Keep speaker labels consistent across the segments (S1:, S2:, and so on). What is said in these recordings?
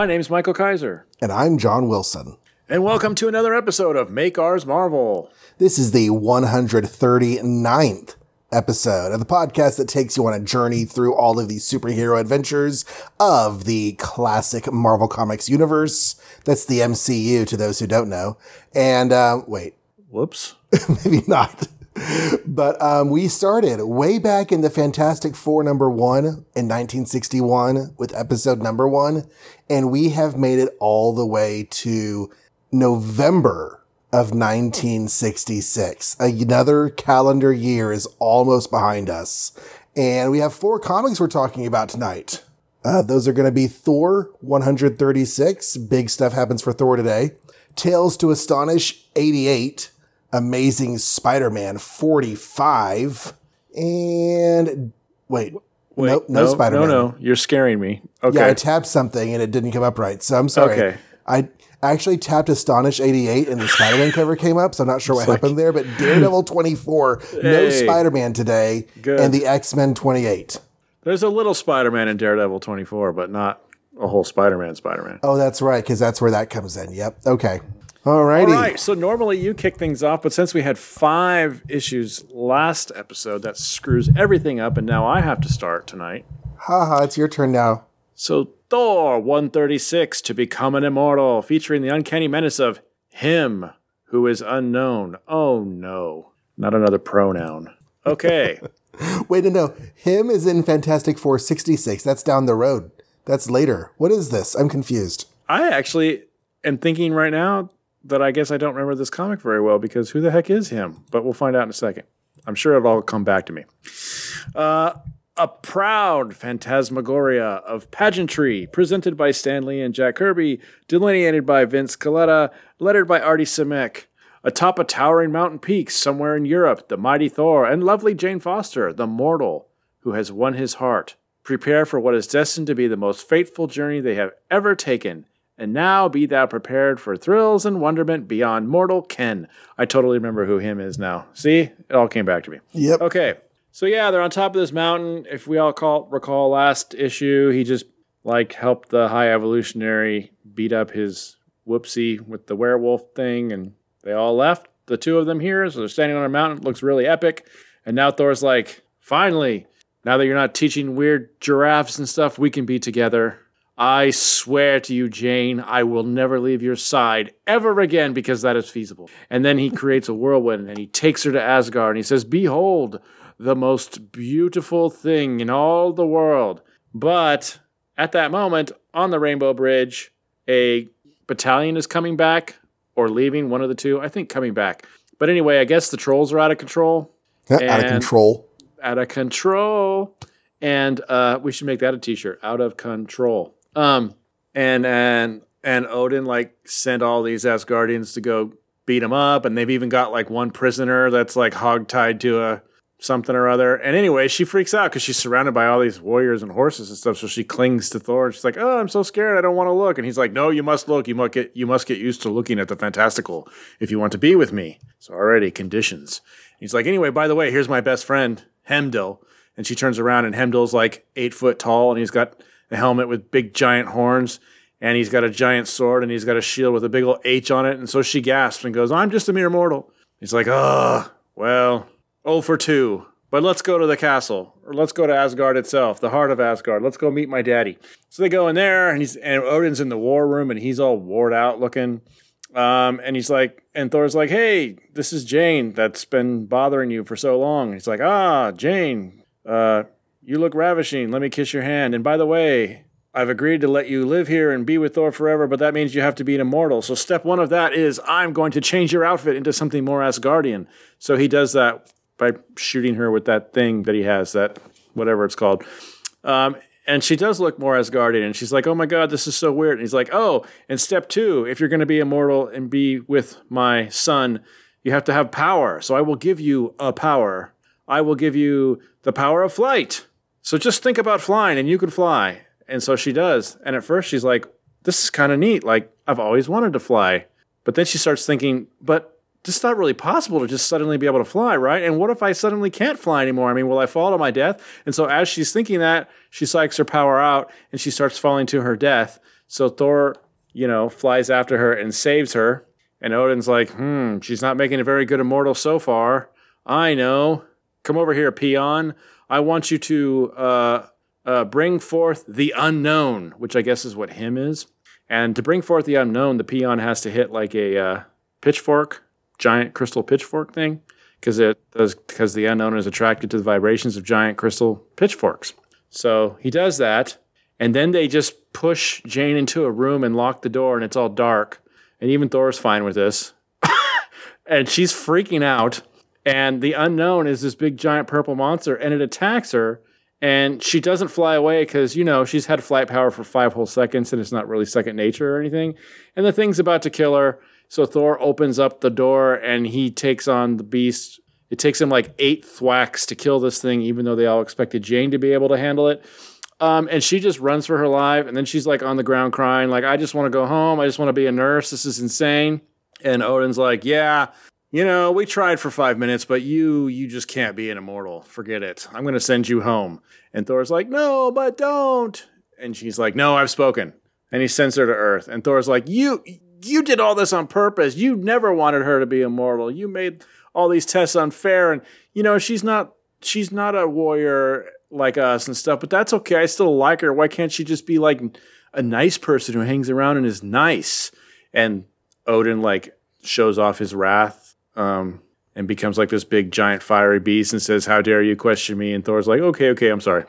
S1: My name's Michael Kaiser.
S2: And I'm John Wilson.
S1: And welcome to another episode of Make Ours Marvel.
S2: This is the 139th episode of the podcast that takes you on a journey through all of these superhero adventures of the classic Marvel Comics universe. That's the MCU to those who don't know. And, uh, wait.
S1: Whoops.
S2: Maybe not. but um, we started way back in the Fantastic Four number one in 1961 with episode number one, and we have made it all the way to November of 1966. Another calendar year is almost behind us, and we have four comics we're talking about tonight. Uh, those are going to be Thor 136. Big stuff happens for Thor today. Tales to Astonish 88. Amazing Spider-Man 45 and wait,
S1: Wait,
S2: no, no, Spider-Man.
S1: No, no, you're scaring me. Okay.
S2: Yeah, I tapped something and it didn't come up right. So I'm sorry.
S1: Okay.
S2: I actually tapped Astonish 88 and the Spider-Man cover came up, so I'm not sure what happened there, but Daredevil 24, no
S1: Hey.
S2: Spider-Man today,
S1: Good.
S2: and the X-Men 28.
S1: There's a little Spider-Man in Daredevil 24, but not a whole Spider-Man Spider-Man.
S2: Oh, that's right, because that's where that comes in. Yep. Okay. Alrighty.
S1: All right, so normally you kick things off, but since we had five issues last episode, that screws everything up, and now I have to start tonight.
S2: Haha, it's your turn now.
S1: So Thor 136 to become an immortal, featuring the uncanny menace of him who is unknown. Oh no, not another pronoun. Okay.
S2: Wait, no, no. Him is in Fantastic Four 66. That's down the road. That's later. What is this? I'm confused.
S1: I actually am thinking right now that I guess I don't remember this comic very well because who the heck is him? But we'll find out in a second. I'm sure it'll all come back to me. Uh, a proud phantasmagoria of pageantry presented by Stan Lee and Jack Kirby, delineated by Vince Colletta, lettered by Artie Simek. Atop a towering mountain peak somewhere in Europe, the mighty Thor and lovely Jane Foster, the mortal who has won his heart, prepare for what is destined to be the most fateful journey they have ever taken. And now be thou prepared for thrills and wonderment beyond mortal ken. I totally remember who him is now. See, it all came back to me.
S2: Yep.
S1: Okay, so yeah, they're on top of this mountain. If we all call recall last issue, he just like helped the high evolutionary beat up his whoopsie with the werewolf thing, and they all left. The two of them here, so they're standing on a mountain. It looks really epic. And now Thor's like, finally, now that you're not teaching weird giraffes and stuff, we can be together. I swear to you, Jane, I will never leave your side ever again because that is feasible. And then he creates a whirlwind and he takes her to Asgard and he says, Behold, the most beautiful thing in all the world. But at that moment, on the Rainbow Bridge, a battalion is coming back or leaving, one of the two. I think coming back. But anyway, I guess the trolls are out of control.
S2: Out of control.
S1: Out of control. And uh, we should make that a t-shirt. Out of control. Um, and and and Odin like sent all these Asgardians to go beat him up, and they've even got like one prisoner that's like hogtied to a something or other. And anyway, she freaks out because she's surrounded by all these warriors and horses and stuff. So she clings to Thor. And she's like, "Oh, I'm so scared. I don't want to look." And he's like, "No, you must look. You must get you must get used to looking at the fantastical if you want to be with me." So already conditions. He's like, "Anyway, by the way, here's my best friend Heimdall." And she turns around, and Heimdall's like eight foot tall, and he's got a helmet with big giant horns. And he's got a giant sword and he's got a shield with a big old H on it. And so she gasps and goes, I'm just a mere mortal. He's like, oh, well, oh for two. But let's go to the castle, or let's go to Asgard itself, the heart of Asgard. Let's go meet my daddy. So they go in there, and he's and Odin's in the war room, and he's all worn out looking. Um, and he's like, and Thor's like, "Hey, this is Jane that's been bothering you for so long." He's like, "Ah, Jane, uh, you look ravishing. Let me kiss your hand. And by the way, I've agreed to let you live here and be with Thor forever, but that means you have to be an immortal. So step one of that is I'm going to change your outfit into something more Asgardian. So he does that by shooting her with that thing that he has, that whatever it's called. Um, and she does look more Asgardian, and she's like, "Oh my god, this is so weird." And he's like, "Oh, and step two, if you're going to be immortal and be with my son, you have to have power. So I will give you a power. I will give you the power of flight. So just think about flying, and you can fly." And so she does. And at first, she's like, "This is kind of neat. Like I've always wanted to fly." But then she starts thinking, "But it's not really possible to just suddenly be able to fly, right? And what if I suddenly can't fly anymore? I mean, will I fall to my death? And so as she's thinking that, she psychs her power out and she starts falling to her death. So Thor, you know, flies after her and saves her. And Odin's like, hmm, she's not making a very good immortal so far. I know. Come over here, peon. I want you to uh, uh, bring forth the unknown, which I guess is what him is. And to bring forth the unknown, the peon has to hit like a uh, pitchfork, giant crystal pitchfork thing, because it because the unknown is attracted to the vibrations of giant crystal pitchforks. So he does that, and then they just push Jane into a room and lock the door, and it's all dark. And even Thor's fine with this, and she's freaking out. And the unknown is this big giant purple monster, and it attacks her and she doesn't fly away because you know she's had flight power for five whole seconds and it's not really second nature or anything. And the thing's about to kill her so thor opens up the door and he takes on the beast. It takes him like eight thwacks to kill this thing even though they all expected jane to be able to handle it. Um, and she just runs for her life and then she's like on the ground crying like i just want to go home. I just want to be a nurse. This is insane. And odin's like yeah you know, we tried for five minutes, but you you just can't be an immortal. Forget it. I'm gonna send you home. And Thor's like, no, but don't. And she's like, no, I've spoken. And he sends her to Earth. And Thor's like, you you did all this on purpose. You never wanted her to be immortal. You made all these tests unfair. And you know, she's not she's not a warrior like us and stuff, but that's okay. I still like her. Why can't she just be like a nice person who hangs around and is nice? And Odin like shows off his wrath um, and becomes like this big giant fiery beast and says, "How dare you question me?" And Thor's like, "Okay, okay, I'm sorry."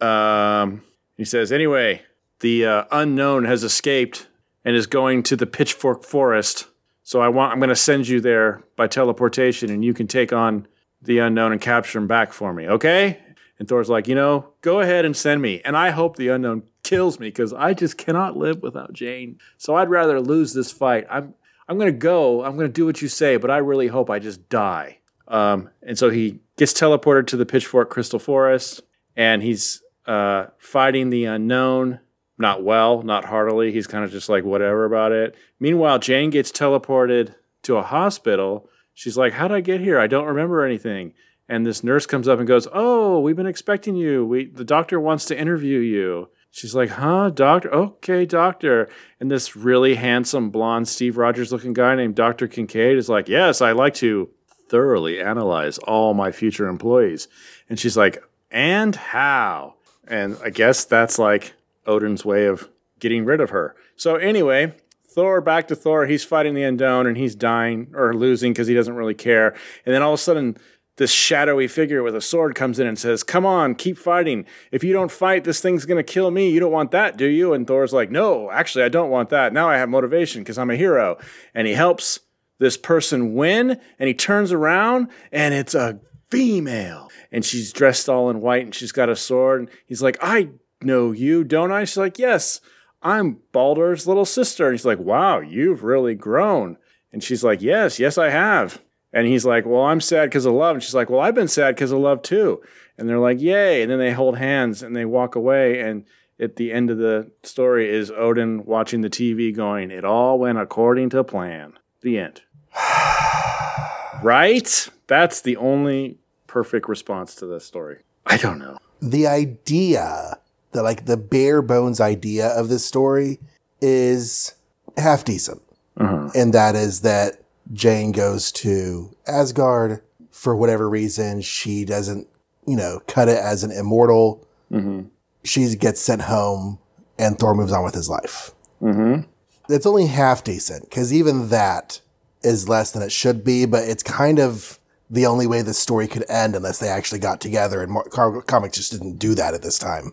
S1: Um, he says, "Anyway, the uh, unknown has escaped and is going to the Pitchfork Forest. So I want I'm going to send you there by teleportation, and you can take on the unknown and capture him back for me. Okay?" And Thor's like, "You know, go ahead and send me, and I hope the unknown." kills me because I just cannot live without Jane. So I'd rather lose this fight. I'm I'm going to go. I'm going to do what you say, but I really hope I just die. Um, and so he gets teleported to the Pitchfork Crystal Forest, and he's uh, fighting the unknown. Not well, not heartily. He's kind of just like whatever about it. Meanwhile, Jane gets teleported to a hospital. She's like, "How did I get here? I don't remember anything." And this nurse comes up and goes, "Oh, we've been expecting you. We the doctor wants to interview you." She's like, huh, doctor? Okay, doctor. And this really handsome, blonde, Steve Rogers looking guy named Dr. Kincaid is like, yes, I like to thoroughly analyze all my future employees. And she's like, and how? And I guess that's like Odin's way of getting rid of her. So, anyway, Thor, back to Thor. He's fighting the Unknown and he's dying or losing because he doesn't really care. And then all of a sudden, this shadowy figure with a sword comes in and says, Come on, keep fighting. If you don't fight, this thing's going to kill me. You don't want that, do you? And Thor's like, No, actually, I don't want that. Now I have motivation because I'm a hero. And he helps this person win, and he turns around, and it's a female. And she's dressed all in white, and she's got a sword. And he's like, I know you, don't I? She's like, Yes, I'm Baldur's little sister. And he's like, Wow, you've really grown. And she's like, Yes, yes, I have. And he's like, Well, I'm sad because of love. And she's like, Well, I've been sad because of love too. And they're like, Yay. And then they hold hands and they walk away. And at the end of the story is Odin watching the TV going, It all went according to plan. The end. right? That's the only perfect response to this story. I don't know.
S2: The idea, the like the bare bones idea of this story is half decent. Uh-huh. And that is that Jane goes to Asgard for whatever reason. She doesn't, you know, cut it as an immortal. Mm-hmm. She gets sent home, and Thor moves on with his life. Mm-hmm. It's only half decent because even that is less than it should be, but it's kind of the only way the story could end unless they actually got together. And Mar- comics just didn't do that at this time.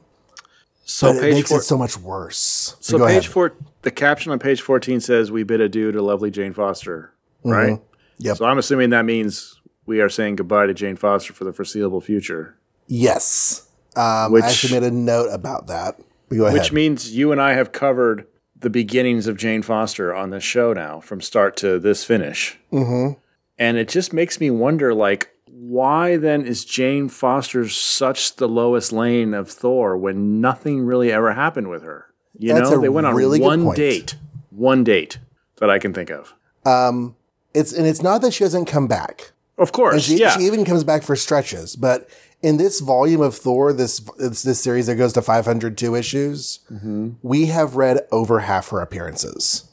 S2: So but it makes four, it so much worse.
S1: So, so page ahead. four, the caption on page fourteen says, "We bid adieu to lovely Jane Foster." Right? Mm-hmm. Yep. So I'm assuming that means we are saying goodbye to Jane Foster for the foreseeable future.
S2: Yes. Um, which, I actually made a note about that.
S1: Go ahead. Which means you and I have covered the beginnings of Jane Foster on this show now, from start to this finish. Mm-hmm. And it just makes me wonder, like, why then is Jane Foster such the Lois Lane of Thor when nothing really ever happened with her? You That's know, they went on really one date, one date that I can think of. Um,
S2: it's and it's not that she doesn't come back.
S1: Of course,
S2: And she,
S1: yeah.
S2: she even comes back for stretches. But in this volume of Thor, this this, this series that goes to 502 issues,
S1: Mm-hmm.
S2: we have read over half her appearances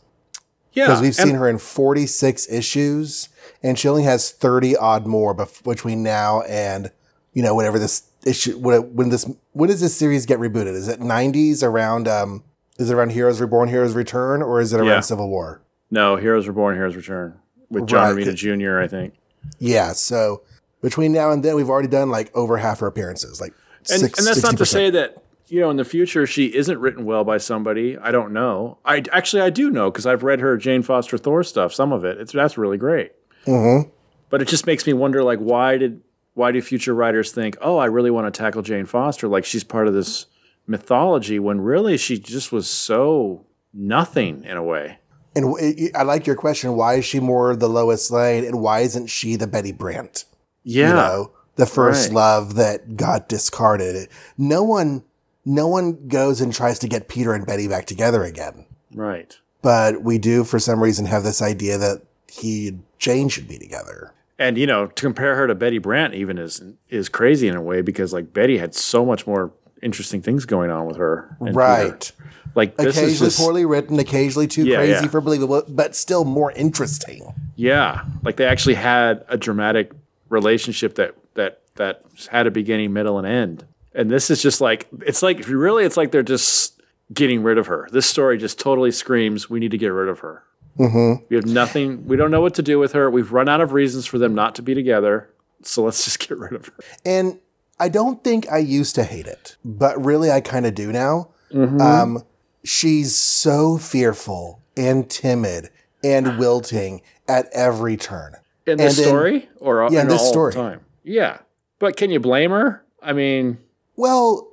S1: yeah,
S2: because we've seen her in 46 issues, and she only has 30 odd more bef- between now and you know whenever this issue when, when this when does this series get rebooted? Is it 90s around? um Is it around Heroes Reborn, Heroes Return, or is it around
S1: Yeah.
S2: Civil War?
S1: No, Heroes Reborn, Heroes Return with John
S2: Right.
S1: Romita Jr. I think,
S2: Yeah, so between now and then, we've already done like over half her appearances, like
S1: and,
S2: six,
S1: and that's not to say that you know in the future she isn't written well by somebody. I don't know. I actually I do know because I've read her Jane Foster Thor stuff. Some of it, it's that's really great.
S2: Mm-hmm.
S1: But it just makes me wonder, like, why did why do future writers think, oh, I really want to tackle Jane Foster, like she's part of this mythology, when really she just was so nothing in a way.
S2: And I like your question. Why is she more the Lois Lane, and why isn't she the Betty Brant?
S1: Yeah,
S2: You know, the first
S1: Right.
S2: love that got discarded. No one, no one goes and tries to get Peter and Betty back together again.
S1: right.
S2: But we do, for some reason, have this idea that he and Jane should be together.
S1: And you know, to compare her to Betty Brant even is is crazy in a way because like Betty had so much more interesting things going on with her. and Peter. Like this is
S2: Occasionally
S1: just
S2: poorly written, occasionally too
S1: Yeah,
S2: crazy
S1: yeah.
S2: for believable, but still more interesting.
S1: yeah, like they actually had a dramatic relationship that that that had a beginning, middle, and end. And this is just like it's like really it's like they're just getting rid of her. This story just totally screams we need to get rid of her.
S2: Mm-hmm.
S1: We have nothing. We don't know what to do with her. We've run out of reasons for them not to be together. So let's just get rid of her.
S2: And I don't think I used to hate it, but really I kind of do now.
S1: Mm-hmm.
S2: Um, she's so fearful and timid and wilting at every turn.
S1: in this
S2: And
S1: story or
S2: Yeah, in
S1: in
S2: this
S1: all
S2: story.
S1: time. Yeah, but can you blame her? I mean,
S2: Well,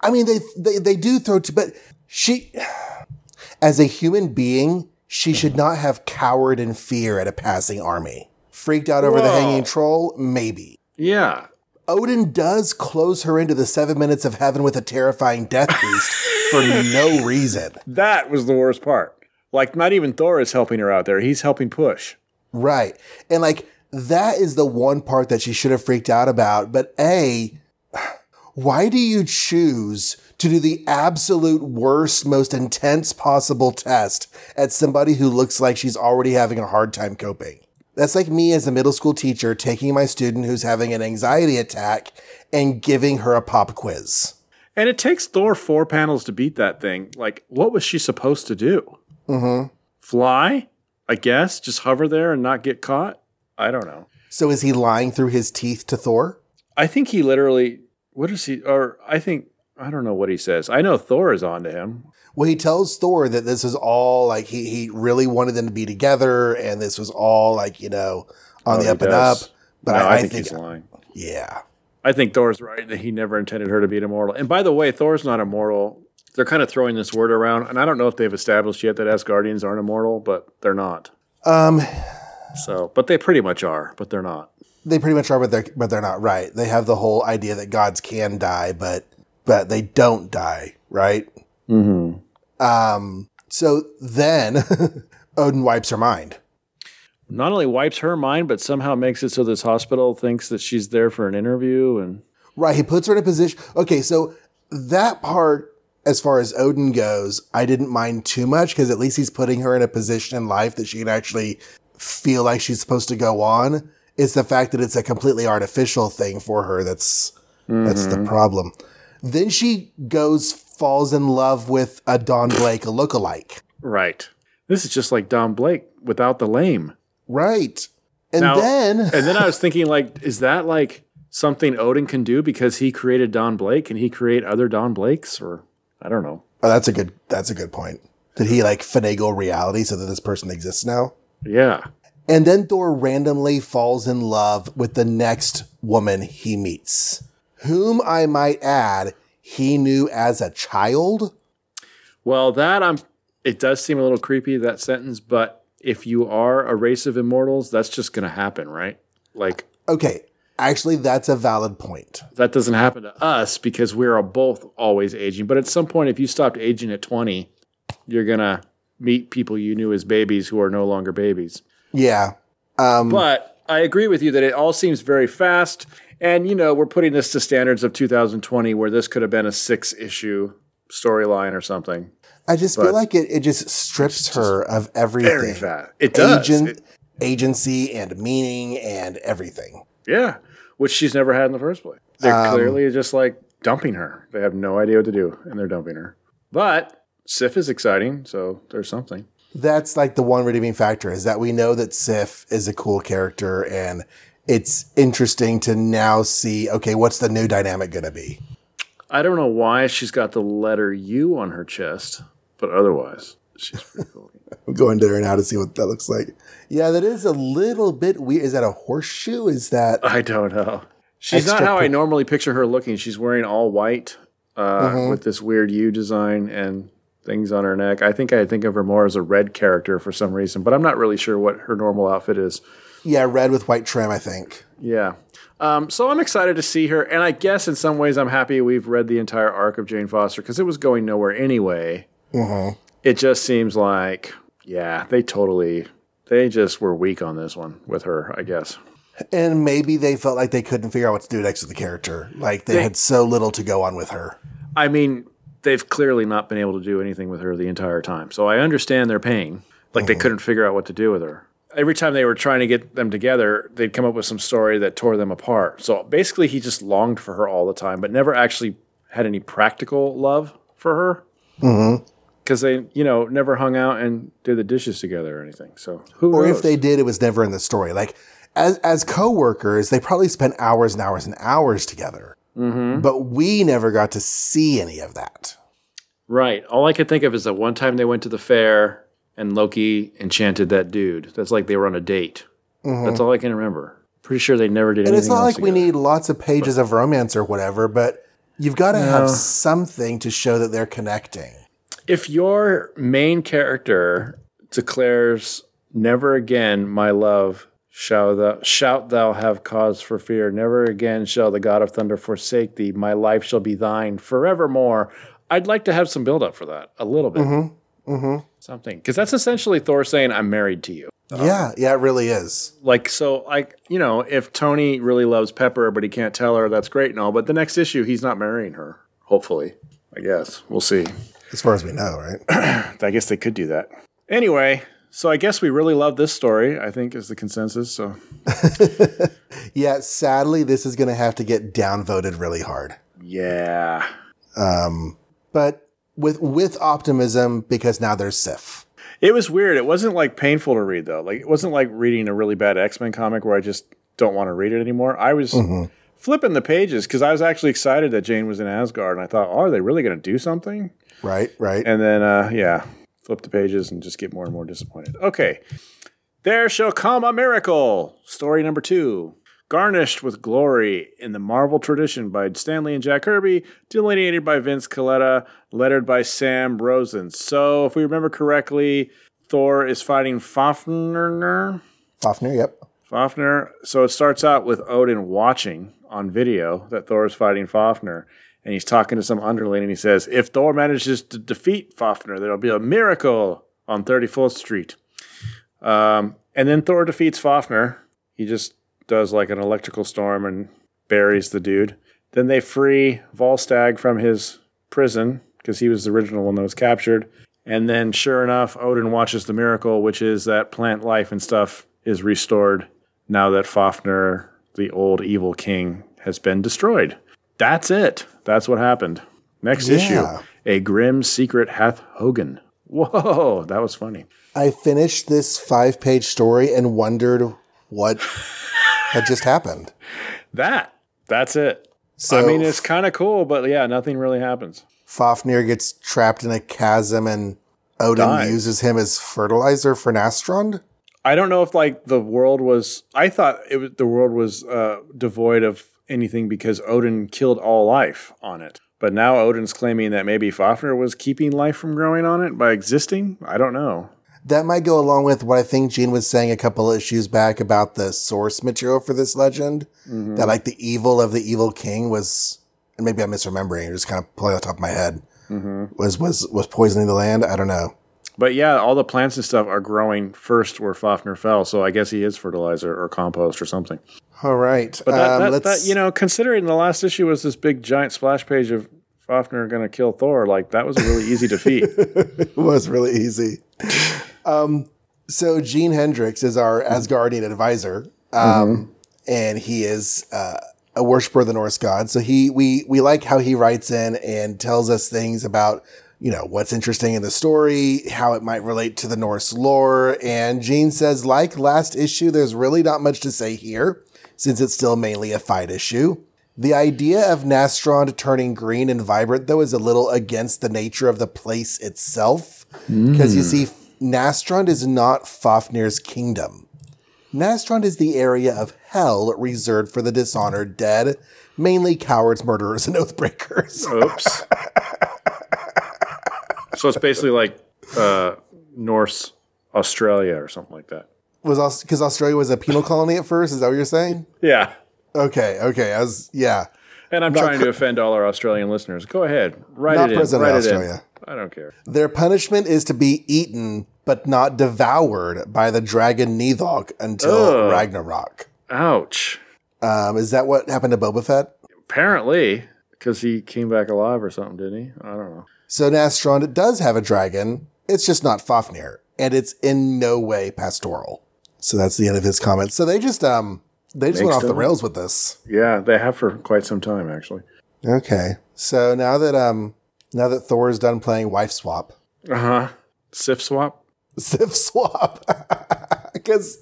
S2: I mean, they they, they do throw to, but she, as a human being, she hmm. should not have cowered in fear at a passing army. Freaked out over the hanging troll, maybe.
S1: yeah,
S2: Odin does close her into the seven minutes of heaven with a terrifying death beast for no reason.
S1: that was the worst part. Like, not even Thor is helping her out there. He's helping push.
S2: Right. And like that is the one part that she should have freaked out about. But A, why do you choose to do the absolute worst, most intense possible test at somebody who looks like she's already having a hard time coping? That's like me as a middle school teacher taking my student who's having an anxiety attack and giving her a pop quiz.
S1: And it takes Thor four panels to beat that thing. Like, what was she supposed to do?
S2: Mm-hmm.
S1: Fly? I guess. Just hover there and not get caught? I don't know.
S2: So is he lying through his teeth to Thor?
S1: I think he literally, what is he, or I think, I don't know what he says. I know Thor is on to him.
S2: Well, he tells Thor that this is all like he he really wanted them to be together, and this was all like you know on
S1: Oh,
S2: the
S1: he
S2: up and up. But
S1: No,
S2: I,
S1: I,
S2: I
S1: think,
S2: think,
S1: he's lying.
S2: yeah,
S1: I think Thor's right that he never intended her to be immortal. And by the way, Thor's not immortal. They're kind of throwing this word around, and I don't know if they've established yet that Asgardians aren't immortal, but they're not.
S2: um,
S1: So, but they pretty much are, but they're not.
S2: they pretty much are, but they're but they're not right. They have the whole idea that gods can die, but but they don't die, right?
S1: Mm-hmm.
S2: Um, so then Odin wipes her mind.
S1: Not only wipes her mind, but somehow makes it so this hospital thinks that she's there for an interview. And
S2: Right. He puts her in a position. Okay. So that part, as far as Odin goes, I didn't mind too much because at least he's putting her in a position in life that she can actually feel like she's supposed to go on. It's the fact that it's a completely artificial thing for her that's, that's the mm-hmm. problem. Then she goes, falls in love with a Don Blake, a lookalike.
S1: right, this is just like Don Blake without the lame.
S2: Right. And
S1: Now-
S2: then,
S1: And then I was thinking, like, is that like something Odin can do because he created Don Blake? Can he create other Don Blakes? Or I don't know.
S2: oh, that's a good, that's a good point. Did he like finagle reality so that this person exists now?
S1: Yeah.
S2: And then Thor randomly falls in love with the next woman he meets, whom I might add, he knew as a child.
S1: Well, that I'm. It does seem a little creepy that sentence, but if you are a race of immortals, that's just going to happen, right? Like
S2: Okay, actually, that's a valid point.
S1: that doesn't happen to us because we're both always aging. But at some point, if you stopped aging at 20, you're gonna meet people you knew as babies who are no longer babies.
S2: Yeah. Um,
S1: But I agree with you that it all seems very fast. And, you know, we're putting this to standards of 2020 where this could have been a six issue storyline or something.
S2: I just
S1: but-
S2: feel like it, it just strips her of everything.
S1: Very fast. It does.
S2: Agent,
S1: It-
S2: agency and meaning and everything.
S1: yeah. Which she's never had in the first place. They're
S2: Um,
S1: clearly just like dumping her. They have no idea what to do and they're dumping her. But Sif is exciting. So there's something.
S2: That's like the one redeeming factor is that we know that Sif is a cool character and it's interesting to now see, okay, what's the new dynamic going to be?
S1: I don't know why she's got the letter U on her chest, but otherwise, she's pretty cool.
S2: I'm going there now to see what that looks like. Yeah, that is a little bit weird. Is that a horseshoe? Is that
S1: I don't know. She's not how I normally picture her looking. She's wearing all white uh,
S2: Mhm.
S1: with this weird U design and things on her neck. I think I think of her more as a red character for some reason, but I'm not really sure what her normal outfit is.
S2: yeah, red with white trim, I think.
S1: Yeah. Um, so I'm excited to see her, and I guess in some ways I'm happy we've read the entire arc of Jane Foster because it was going nowhere anyway.
S2: Mhm.
S1: It just seems like, yeah, they totally, they just were weak on this one with her, I guess.
S2: And maybe they felt like they couldn't figure out what to do next with the character. Like they
S1: They-
S2: had so little to go on with her.
S1: I mean, they've clearly not been able to do anything with her the entire time. So I understand their pain. Like they couldn't figure out what to do with her. Every time they were trying to get them together, they'd come up with some story that tore them apart. So basically, he just longed for her all the time, but never actually had any practical love for her.
S2: Mm-hmm.
S1: Because they, you know, never hung out and did the dishes together or anything. So who
S2: Or
S1: knows?
S2: if they did, it was never in the story. Like as as coworkers, they probably spent hours and hours and hours together.
S1: Mhm.
S2: But we never got to see any of that.
S1: Right. All I could think of is that one time they went to the fair and Loki enchanted that dude. That's like they were on a date. That's all I can remember. Pretty sure they never did
S2: Mm-hmm. And it's not
S1: else
S2: like we need lots of pages of romance or whatever, but you've got to have something to show that they're connecting.
S1: If your main character declares, "Never again, my love, shall thou shout thou have cause for fear. Never again shall the God of thunder forsake thee. My life shall be thine forevermore." I'd like to have some build up for that, a little bit,
S2: Mm-hmm.
S1: something, because that's essentially Thor saying, "I'm married to you."
S2: yeah, yeah, it really is.
S1: like so like you know if tony really loves pepper but he can't tell her that's great and all but the next issue he's not marrying her hopefully i guess we'll see
S2: As far as we know, right?
S1: i guess they could do that. Anyway so i guess we really love this story i think is the consensus so.
S2: Yeah, sadly, this is going to have to get downvoted really hard.
S1: yeah.
S2: Um, but with with optimism because now there's Sif.
S1: it was weird. It wasn't like painful to read though. Like it wasn't like reading a really bad x-men comic where i just don't want to read it anymore. I was flipping the pages because i was actually excited that jane was in asgard and i thought oh, are they really going to do something
S2: Right, right.
S1: And then, uh, yeah, flip the pages and just get more and more disappointed. Okay. There shall come a miracle. Story number two. Garnished with glory in the Marvel tradition by Stan Lee and Jack Kirby, delineated by Vince Colletta, lettered by Sam Rosen. So, if we remember correctly, Thor is fighting Fafnir.
S2: Fafnir, yep.
S1: Fafnir. So it starts out with Odin watching on video that Thor is fighting Fafnir. And he's talking to some underling and he says, If Thor manages to defeat Fafnir, there'll be a miracle on 34th Street. Um, and then Thor defeats Fafnir. He just does like an electrical storm and buries the dude. Then they free Volstagg from his prison because he was the original one that was captured. And then, sure enough, Odin watches the miracle, which is that plant life and stuff is restored now that Fafnir, the old evil king, has been destroyed. That's it. That's what happened. Next
S2: Yeah.
S1: issue A Grim Secret Hath Hogan. Whoa, that was funny.
S2: I finished this five page story and wondered what had just happened.
S1: That. That's it.
S2: So
S1: I mean, it's kind of cool, but yeah, nothing really happens.
S2: Fafnir gets trapped in a chasm and Odin uses him as fertilizer for Nastrond.
S1: I don't know if like the world was. I thought it was the world was uh, devoid of anything because Odin killed all life on it. But now Odin's claiming that maybe Fafnir was keeping life from growing on it by existing. I don't know.
S2: That might go along with what I think Gene was saying a couple issues back about the source material for this legend.
S1: Mm-hmm.
S2: That like the evil of the evil king was, and maybe I'm misremembering, just kind of pulling on top of my head,
S1: Mm-hmm.
S2: was was was poisoning the land. I don't know.
S1: But yeah, all the plants and stuff are growing first where Fafnir fell. So I guess he is fertilizer or compost or something.
S2: All right.
S1: But that,
S2: um,
S1: that,
S2: let's-
S1: that, you know, considering the last issue was this big giant splash page of Fafnir going to kill Thor, like that was a really easy defeat.
S2: it was really easy. Um, so Gene Hendricks is our Asgardian advisor, um, and he is uh, a worshiper of the Norse god. So he we we like how he writes in and tells us things about you know what's interesting in the story, how it might relate to the Norse lore. And Gene says, like last issue, there's really not much to say here since it's still mainly a fight issue. The idea of Nastrond turning green and vibrant, though, is a little against the nature of the place itself. Because you see, Nastrond is not Fafnir's kingdom. Nastrond is the area of hell reserved for the dishonored dead, mainly cowards, murderers, and oathbreakers.
S1: Oops. so it's basically like uh, Norse Australia or something like that.
S2: Was because Australia was a penal colony at first? Is that what you're saying?
S1: Yeah.
S2: Okay, okay. I was yeah.
S1: And I'm
S2: Not
S1: trying to offend all our Australian listeners. Go ahead. Write
S2: Not
S1: it in.
S2: present in
S1: Write it
S2: Australia.
S1: in. I don't care.
S2: Their punishment is to be eaten, but not devoured by the dragon Nidhogg until
S1: Ugh.
S2: Ragnarok.
S1: Ouch.
S2: Um, is that what happened to Boba Fett?
S1: Apparently, because he came back alive or something, didn't he? I don't know.
S2: So Nastrond does have a dragon. It's just not Fafnir, and it's in no way pastoral. So that's the end of his comments. So they just um they just went
S1: Makes
S2: off the rails with this.
S1: Yeah, they have for quite some time, actually.
S2: Okay. So now that um now that Thor is done playing wife swap,
S1: Uh huh. Sif swap.
S2: Sif swap, because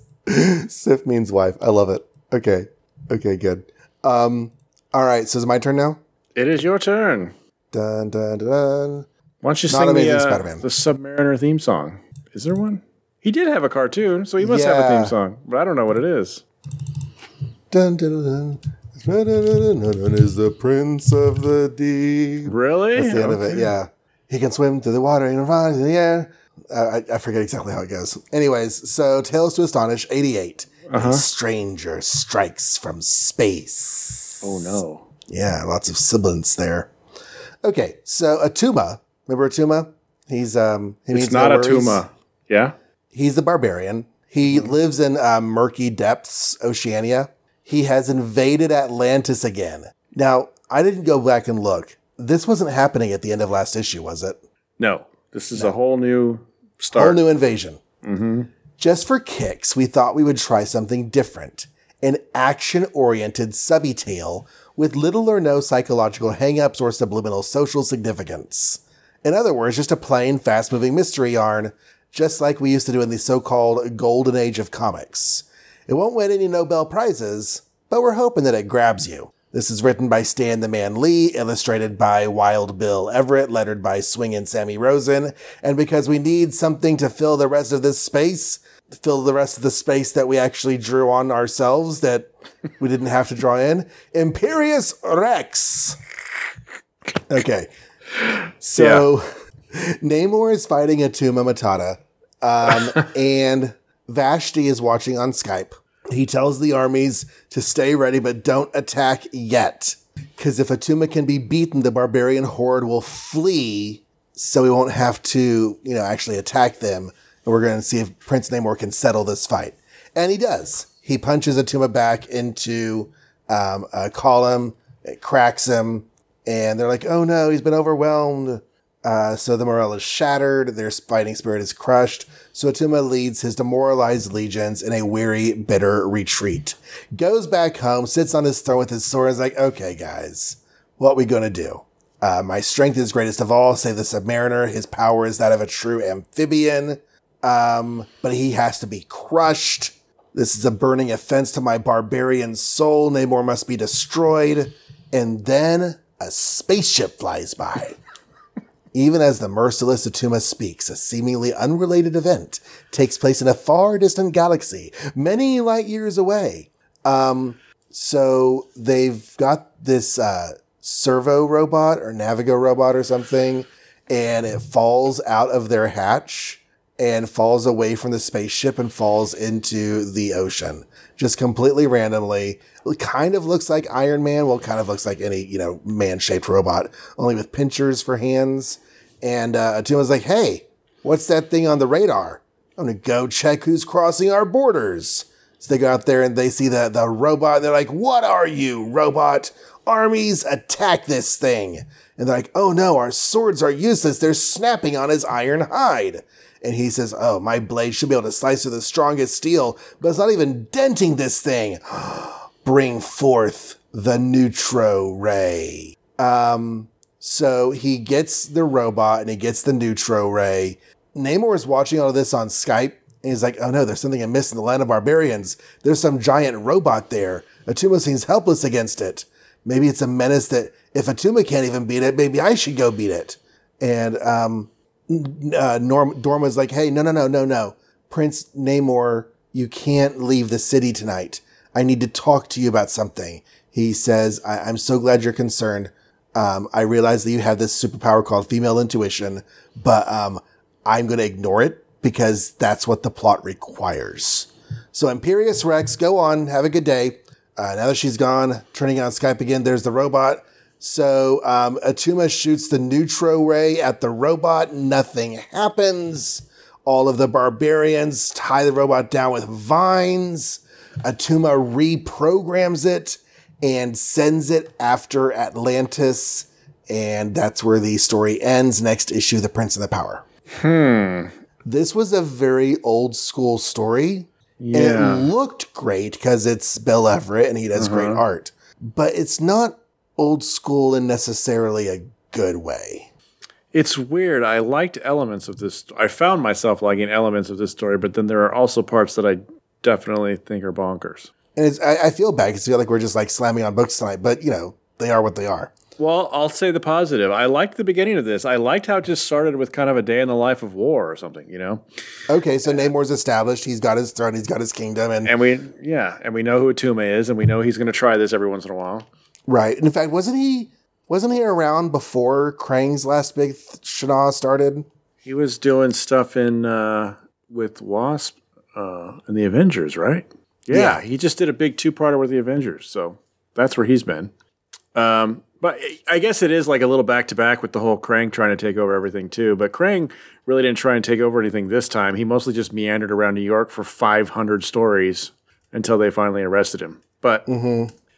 S2: Sif means wife. I love it. Okay. Okay. Good. Um. All right. So is it my turn now?
S1: It is your turn.
S2: Dun dun dun. dun.
S1: Why don't you
S2: Not
S1: sing the, uh, the Submariner theme song? Is there one? He did have a cartoon, so he must have a theme song, but I don't know what it is.
S2: Dun dun dun. dun. Dun, is the prince of the deep.
S1: Really?
S2: That's the end of it. Yeah, he can swim through the water and rise in the air. Uh, I, I forget exactly how it goes. Anyways, so Tales to Astonish, eighty-eight.
S1: Uh-huh.
S2: A stranger strikes from space.
S1: Oh no.
S2: Yeah, lots of sibilants there. Okay, so Attuma, remember Attuma? He's um, he
S1: It's not
S2: no
S1: a Yeah?
S2: He's the barbarian. He lives in um, murky depths, Oceania. He has invaded Atlantis again. Now, I didn't go back and look. This wasn't happening at the end of last issue, was it?
S1: No. This is a whole new start.
S2: Whole new invasion.
S1: mm-hmm.
S2: Just for kicks, we thought we would try something different. An action oriented subby tale with little or no psychological hangups or subliminal social significance. In other words, just a plain, fast moving mystery yarn, just like we used to do in the so called golden age of comics. It won't win any Nobel Prizes, but we're hoping that it grabs you. This is written by Stan the Man Lee, illustrated by Wild Bill Everett, lettered by Swingin' Sammy Rosen, and because we need something to fill the rest of this space, fill the rest of the space that we actually drew on ourselves that we didn't have to draw in, Imperius Rex. Okay. So Namor is fighting Attuma Matata, um, and Vashti is watching on Skype. He tells the armies to stay ready, but don't attack yet. Because if Attuma can be beaten, the barbarian horde will flee, so we won't have to, you know, actually attack them. And we're going to see if Prince Namor can settle this fight. And he does. He punches Attuma back into um, a column, it cracks him, and they're like, oh no, he's been overwhelmed. Uh, so the morale is shattered, their fighting spirit is crushed. So Attuma leads his demoralized legions in a weary, bitter retreat. Goes back home, sits on his throne with his sword, and is like, okay, guys, what we gonna do? Uh, my strength is greatest of all, say the Submariner. His power is that of a true amphibian. Um, but he has to be crushed. This is a burning offense to my barbarian soul. Namor must be destroyed. And then a spaceship flies by. Even as the merciless Attuma speaks, a seemingly unrelated event takes place in a far distant galaxy, many light years away. Um, so they've got this uh, servo robot or Navigo robot or something, and it falls out of their hatch and falls away from the spaceship and falls into the ocean just completely randomly. Kind of looks like Iron Man. Well, kind of looks like any, you know, man shaped robot, only with pinchers for hands. And uh, Attuma's like, hey, What's that thing on the radar? I'm gonna go check who's crossing our borders. So they go out there and they see the, the robot. They're like, What are you, robot? Armies attack this thing. And they're like, Oh no, our swords are useless. They're snapping on his iron hide. And he says, Oh, my blade should be able to slice through the strongest steel, but it's not even denting this thing. Bring forth the neutro ray. Um, so he gets the robot and he gets the neutro ray. Namor is watching all of this on Skype and he's like, oh no, there's something amiss in the land of barbarians. There's some giant robot there. Attuma seems helpless against it. Maybe it's a menace that if Attuma can't even beat it, maybe I should go beat it. And um, uh, Norm Dorma's like, hey, no, no, no, no, no. Prince Namor, you can't leave the city tonight. I need to talk to you about something. He says, I- am so glad you're concerned. Um, I realize that you have this superpower called female intuition, but um, I'm going to ignore it because that's what the plot requires. So Imperius Rex, go on, have a good day. Uh, now that she's gone, turning on Skype again, there's the robot. So um, Attuma shoots the neutro ray at the robot. Nothing happens. All of the barbarians tie the robot down with vines. Attuma reprograms it and sends it after Atlantis. And that's where the story ends. Next issue, The Prince and the Power.
S1: Hmm.
S2: This was a very old school story.
S1: Yeah.
S2: And it looked great because it's Bill Everett and he does great
S1: Uh-huh.
S2: art. But it's not old school in necessarily a good way.
S1: It's weird. I liked elements of this. I found myself liking elements of this story, but then there are also parts that I definitely think are bonkers.
S2: And it's, I, I feel bad because I feel like we're just like slamming on books tonight, but you know, they are what they are.
S1: Well, I'll say the positive. I liked the beginning of this. I liked how it just started with kind of a day in the life of war or something, you know?
S2: Okay, so Namor's established. He's got his throne. He's got his kingdom. And,
S1: And we, yeah, and we know who Attuma is, and we know he's going to try this every once in a while.
S2: Right. And in fact, wasn't he wasn't he around before Krang's last big th- Shana started?
S1: He was doing stuff in uh, with Wasp uh, and the Avengers, right? Yeah,
S2: Yeah.
S1: he just did a big two-parter with the Avengers, so that's where he's been. Um, but I guess it is like a little back-to-back with the whole Krang trying to take over everything too. But Krang really didn't try and take over anything this time. He mostly just meandered around New York for 500 stories until they finally arrested him. But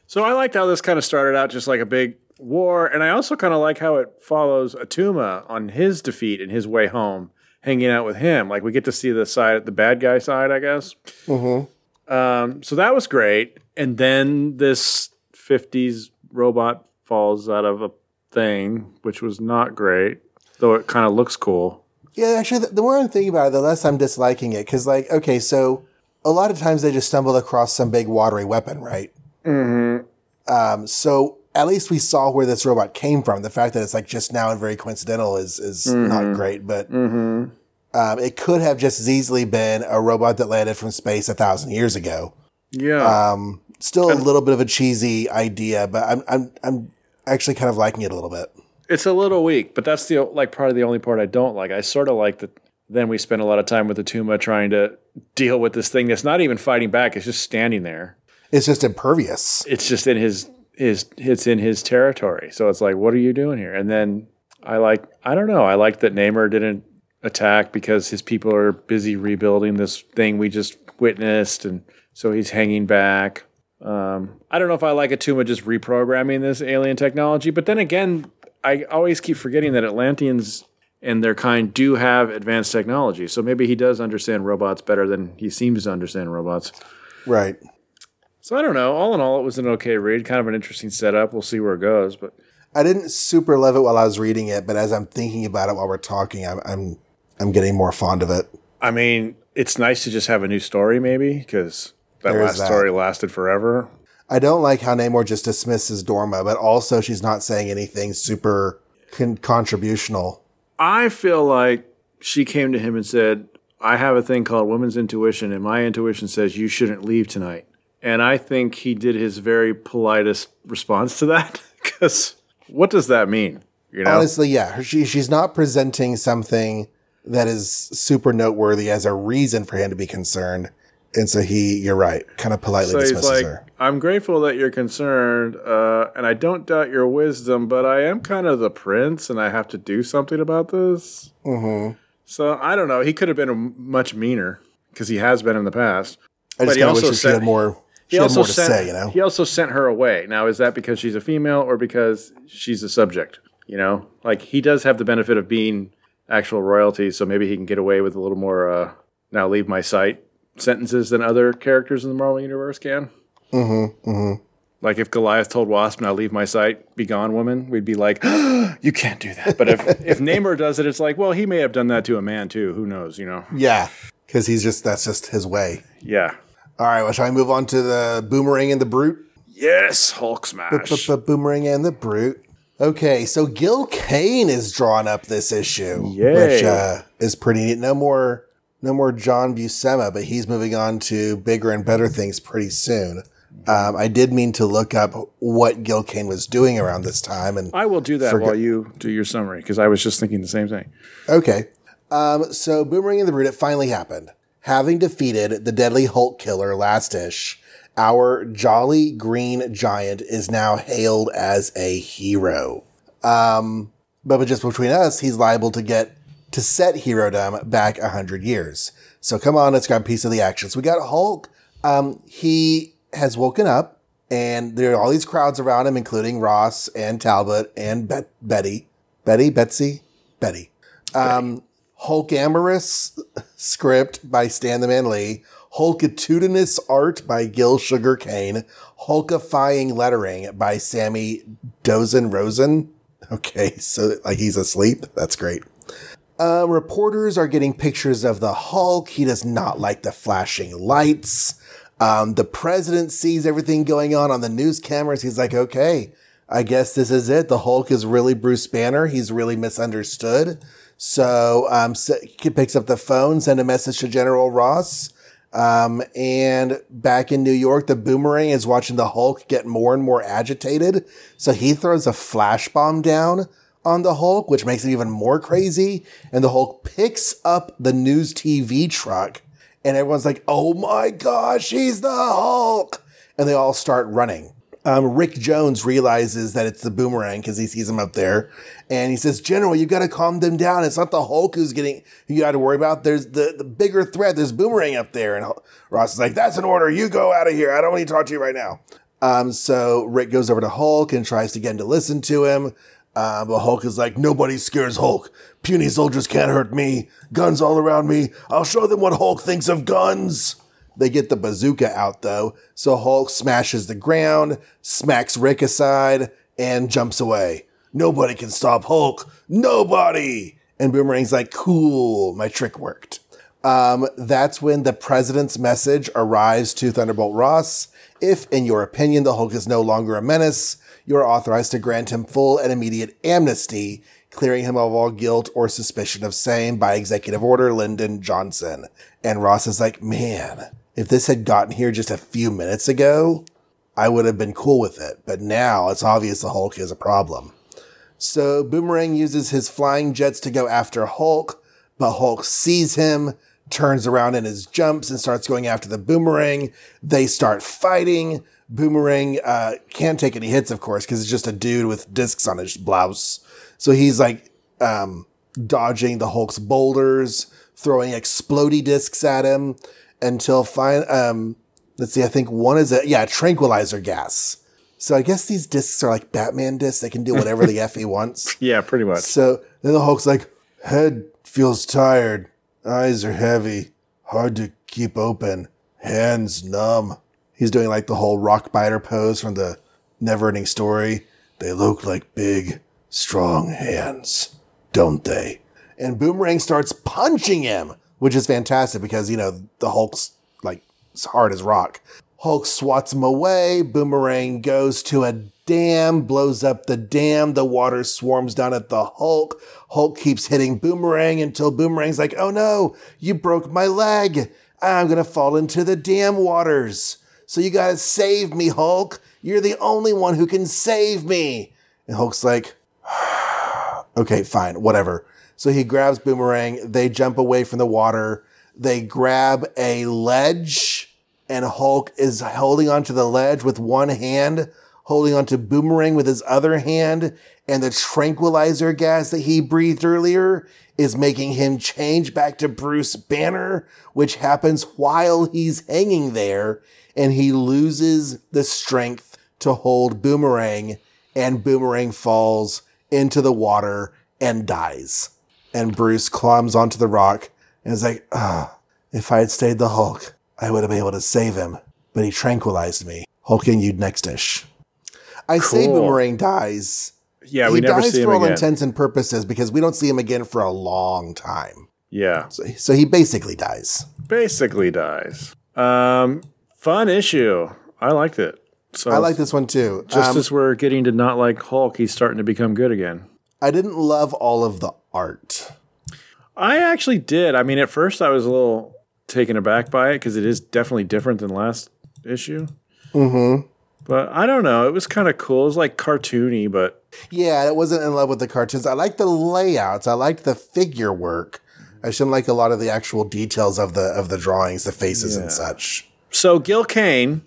S1: so I liked how this kind of started out just like a big war, and I also kind of like how it follows Attuma on his defeat and his way home, hanging out with him. Like we get to see the side, the bad guy side, I guess.
S2: Mm-hmm.
S1: Um, so that was great. And then this '50s robot falls out of a thing, which was not great, though it kind of looks cool.
S2: Yeah, actually, the, the more I'm thinking about it, the less I'm disliking it. Because, like, okay, so a lot of times they just stumble across some big watery weapon, right?
S1: Mm-hmm.
S2: Um, so at least we saw where this robot came from. The fact that it's like just now and very coincidental is is not great, but
S1: Mm-hmm.
S2: um, it could have just as easily been a robot that landed from space a thousand years ago.
S1: Yeah.
S2: Um, still a little bit of a cheesy idea, but I'm I'm I'm actually kind of liking it a little bit.
S1: It's a little weak, but that's the like part of the only part I don't like. I sort of like that. Then we spend a lot of time with the Tuma trying to deal with this thing that's not even fighting back. It's just standing there.
S2: It's just impervious.
S1: It's just in his his it's in his territory. So it's like, what are you doing here? And then I like I don't know. I like that Namor didn't attack because his people are busy rebuilding this thing we just witnessed, and so he's hanging back. Um, I don't know if I like Attuma just reprogramming this alien technology, but then again, I always keep forgetting that Atlanteans and their kind do have advanced technology. So maybe he does understand robots better than he seems to understand robots.
S2: Right.
S1: So I don't know. All in all, it was an okay read. Kind of an interesting setup. We'll see where it goes. But
S2: I didn't super love it while I was reading it, but as I'm thinking about it while we're talking, I'm I'm, I'm getting more fond of it.
S1: I mean, it's nice to just have a new story, maybe, because that
S2: There is
S1: last
S2: that.
S1: story lasted forever.
S2: I don't like how Namor just dismisses Dorma, but also she's not saying anything super con- contributional.
S1: I feel like she came to him and said, I have a thing called women's intuition, and my intuition says you shouldn't leave tonight. And I think he did his very politest response to that. Because what does that mean? You know?
S2: Honestly, yeah, she she's not presenting something that is super noteworthy as a reason for him to be concerned. And so he, you're right, kind of politely
S1: so he's
S2: dismisses
S1: like,
S2: her.
S1: I'm grateful that you're concerned, uh, and I don't doubt your wisdom, but I am kind of the prince, and I have to do something about this.
S2: hmm
S1: So I don't know. He could have been much meaner because he has been in the past.
S2: I just
S1: he also
S2: wish
S1: said-
S2: had more.
S1: He also sent.
S2: say, you know.
S1: He also sent her away. Now, is that because she's a female or because she's a subject? You know, like he does have the benefit of being actual royalty, so maybe he can get away with a little more. Uh, now leave my sight sentences than other characters in the Marvel universe can.
S2: Mm-hmm. Mm-hmm.
S1: Like if Goliath told Wasp, "Now leave my sight, be gone, woman," we'd be like, "You can't do that." But if if Namor does it, it's like, well, he may have done that to a man too. Who knows? You know?
S2: Yeah, because he's just that's just his way.
S1: Yeah.
S2: All right, well, shall I move on to the boomerang and the brute?
S1: Yes, Hulk smash.
S2: Boomerang and the Brute. Okay, so Gil Kane is drawing up this issue,
S1: Yay.
S2: which uh, is pretty neat. No more, no more John Buscema, but he's moving on to bigger and better things pretty soon. Um, I did mean to look up what Gil Kane was doing around this time, and
S1: I will do that
S2: Forget-
S1: while you do your summary because I was just thinking the same thing.
S2: Okay. Um, so Boomerang and the Brute, it finally happened. Having defeated the deadly Hulk killer last ish, our jolly green giant is now hailed as a hero. Um, but but just between us, he's liable to get to set herodom back a hundred years. So come on, let's grab a piece of the action. So we got Hulk. Um, he has woken up and there are all these crowds around him, including Ross and Talbot and Bet- Betty. Betty? Betsy? Betty. Um, Hulk Amorous script by Stan the Man Lee. Hulkitudinous art by Gil Sugar Kane. Hulkifying lettering by Sammy Dozen Rosen. Okay, so like he's asleep. That's great. Uh, reporters are getting pictures of the Hulk. He does not like the flashing lights. Um, the president sees everything going on on the news cameras. He's like, okay, I guess this is it. The Hulk is really Bruce Banner. He's really misunderstood. So um, s- he picks up the phone, send a message to General Ross. Um, and back in New York, the boomerang is watching the Hulk get more and more agitated. So he throws a flash bomb down on the Hulk, which makes it even more crazy. And the Hulk picks up the news TV truck, and everyone's like, oh my gosh, he's the Hulk. And they all start running. Um, Rick Jones realizes that it's the boomerang because he sees him up there. And he says, General, you've got to calm them down. It's not the Hulk who's getting, you got to worry about. There's the, the bigger threat. There's boomerang up there. And Ross is like, that's an order. You go out of here. I don't want to talk to you right now. Um, so Rick goes over to Hulk and tries to get him to listen to him. Uh, but Hulk is like, nobody scares Hulk. Puny soldiers can't hurt me. Guns all around me. I'll show them what Hulk thinks of guns. They get the bazooka out though, so Hulk smashes the ground, smacks Rick aside, and jumps away. Nobody can stop Hulk. Nobody! And Boomerang's like, cool, my trick worked. Um, that's when the president's message arrives to Thunderbolt Ross. If, in your opinion, the Hulk is no longer a menace, you are authorized to grant him full and immediate amnesty, clearing him of all guilt or suspicion of same by executive order Lyndon Johnson. And Ross is like, man, if this had gotten here just a few minutes ago, I would have been cool with it. But now it's obvious the Hulk is a problem. So Boomerang uses his flying jets to go after Hulk, but Hulk sees him, turns around in his jumps, and starts going after the Boomerang. They start fighting. Boomerang uh, can't take any hits, of course, because it's just a dude with discs on his blouse. So he's like um, dodging the Hulk's boulders, throwing explody discs at him until fine. Um, let's see, I think one is a yeah tranquilizer gas. So I guess these discs are like Batman discs. They can do whatever the f he wants.
S1: Yeah, pretty much.
S2: So then the Hulk's like, head feels tired, eyes are heavy, hard to keep open, hands numb. He's doing like the whole rock biter pose from the never ending story. They look like big, strong hands, don't they? And Boomerang starts punching him, which is fantastic because, you know, the Hulk's like hard as rock. Hulk swats him away. Boomerang goes to a dam, blows up the dam. The water swarms down at the Hulk. Hulk keeps hitting Boomerang until Boomerang's like, oh no, you broke my leg. I'm going to fall into the dam waters. So you got to save me, Hulk. You're the only one who can save me. And Hulk's like, okay, fine, whatever. So he grabs Boomerang. They jump away from the water. They grab a ledge, and Hulk is holding onto the ledge with one hand holding onto Boomerang with his other hand, and the tranquilizer gas that he breathed earlier is making him change back to Bruce Banner, which happens while he's hanging there, and he loses the strength to hold Boomerang, and Boomerang falls into the water and dies. And Bruce climbs onto the rock and is like, ah, if I had stayed the Hulk, I would have been able to save him. But he tranquilized me. Hulking you'd next-ish. I say Boomerang dies.
S1: Yeah,
S2: he
S1: we never
S2: dies
S1: see him
S2: for all
S1: again.
S2: intents and purposes because we don't see him again for a long time.
S1: yeah,
S2: So, so he basically dies.
S1: basically dies. Um, fun issue. I liked it. So
S2: I like this one too.
S1: Just
S2: Um,
S1: as we're getting to not like Hulk, he's starting to become good again.
S2: I didn't love all of the art.
S1: I actually did. I mean, at first I was a little taken aback by it because it is definitely different than last issue.
S2: Mm-hmm.
S1: But I don't know. It was kind of cool. It was like cartoony, but
S2: Yeah, I wasn't in love with the cartoons. I liked the layouts. I liked the figure work. I shouldn't like a lot of the actual details of the of the drawings, the faces and such.
S1: so Gil Kane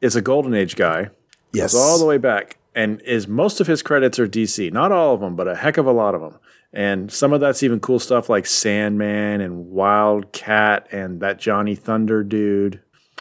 S1: is a Golden Age guy.
S2: Yes,
S1: all the way back, and is most of his credits are DC. Not all of them, but a heck of a lot of them. And some of that's even cool stuff like Sandman and Wildcat and that Johnny Thunder dude,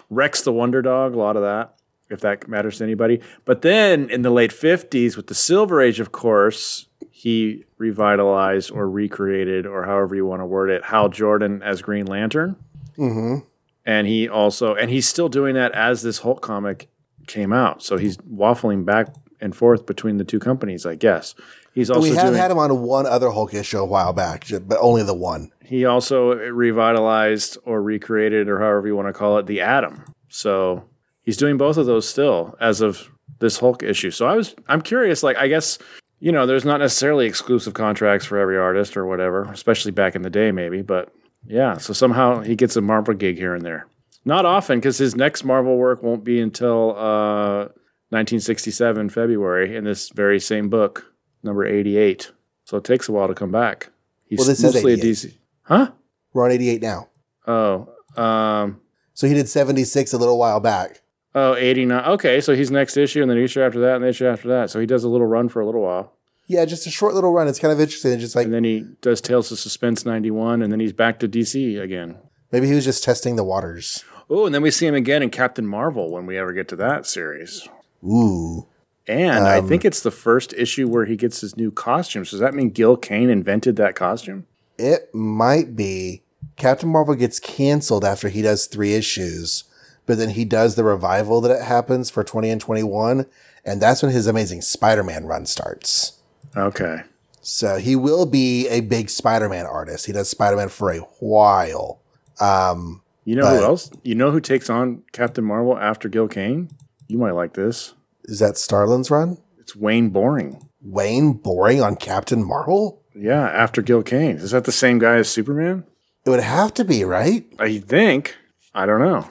S1: Rex the Wonder Dog. A lot of that, if that matters to anybody. But then in the late fifties, with the Silver Age, of course, he revitalized or recreated, or however you want to word it, Hal Jordan as Green Lantern
S2: hmm
S1: and he also and he's still doing that as this Hulk comic came out. So he's waffling back and forth between the two companies, I guess. He's also
S2: We have
S1: doing,
S2: had him on one other Hulk issue a while back, but only the one.
S1: he also revitalized or recreated or however you want to call it the Atom. So he's doing both of those still as of this Hulk issue. So I was I'm curious like I guess you know, there's not necessarily exclusive contracts for every artist or whatever, especially back in the day maybe, but yeah, so somehow he gets a Marvel gig here and there. Not often because his next Marvel work won't be until uh, 1967 February in this very same book, number 88. So it takes a while to come back. He's
S2: Well, this is
S1: mostly a DC. Huh?
S2: We're on 88 now.
S1: Oh, um,
S2: So he did 76 a little while back.
S1: oh, 89. Okay, so he's next issue, and then issue after that, and the issue after that. So he does a little run for a little while.
S2: Yeah, just a short little run. It's kind of interesting. It's just like
S1: And then he does Tales of Suspense 91, and then he's back to DC again.
S2: maybe he was just testing the waters.
S1: Oh, and then we see him again in Captain Marvel when we ever get to that series.
S2: Ooh.
S1: And I
S2: Um,
S1: think it's the first issue where he gets his new costume. So does that mean Gil Kane invented that costume?
S2: It might be Captain Marvel gets canceled after he does three issues, but then he does the revival that it happens for 20 and 21, and that's when his amazing Spider-Man run starts.
S1: Okay.
S2: So he will be a big Spider-Man artist. He does Spider-Man for a while. Um,
S1: You know
S2: But-
S1: who else? You know who takes on Captain Marvel after Gil Kane? You might like this.
S2: is that Starlin's run?
S1: It's Wayne Boring.
S2: Wayne Boring on Captain Marvel?
S1: Yeah, after Gil Kane. Is that the same guy as Superman?
S2: It would have to be, right?
S1: I think. I don't know.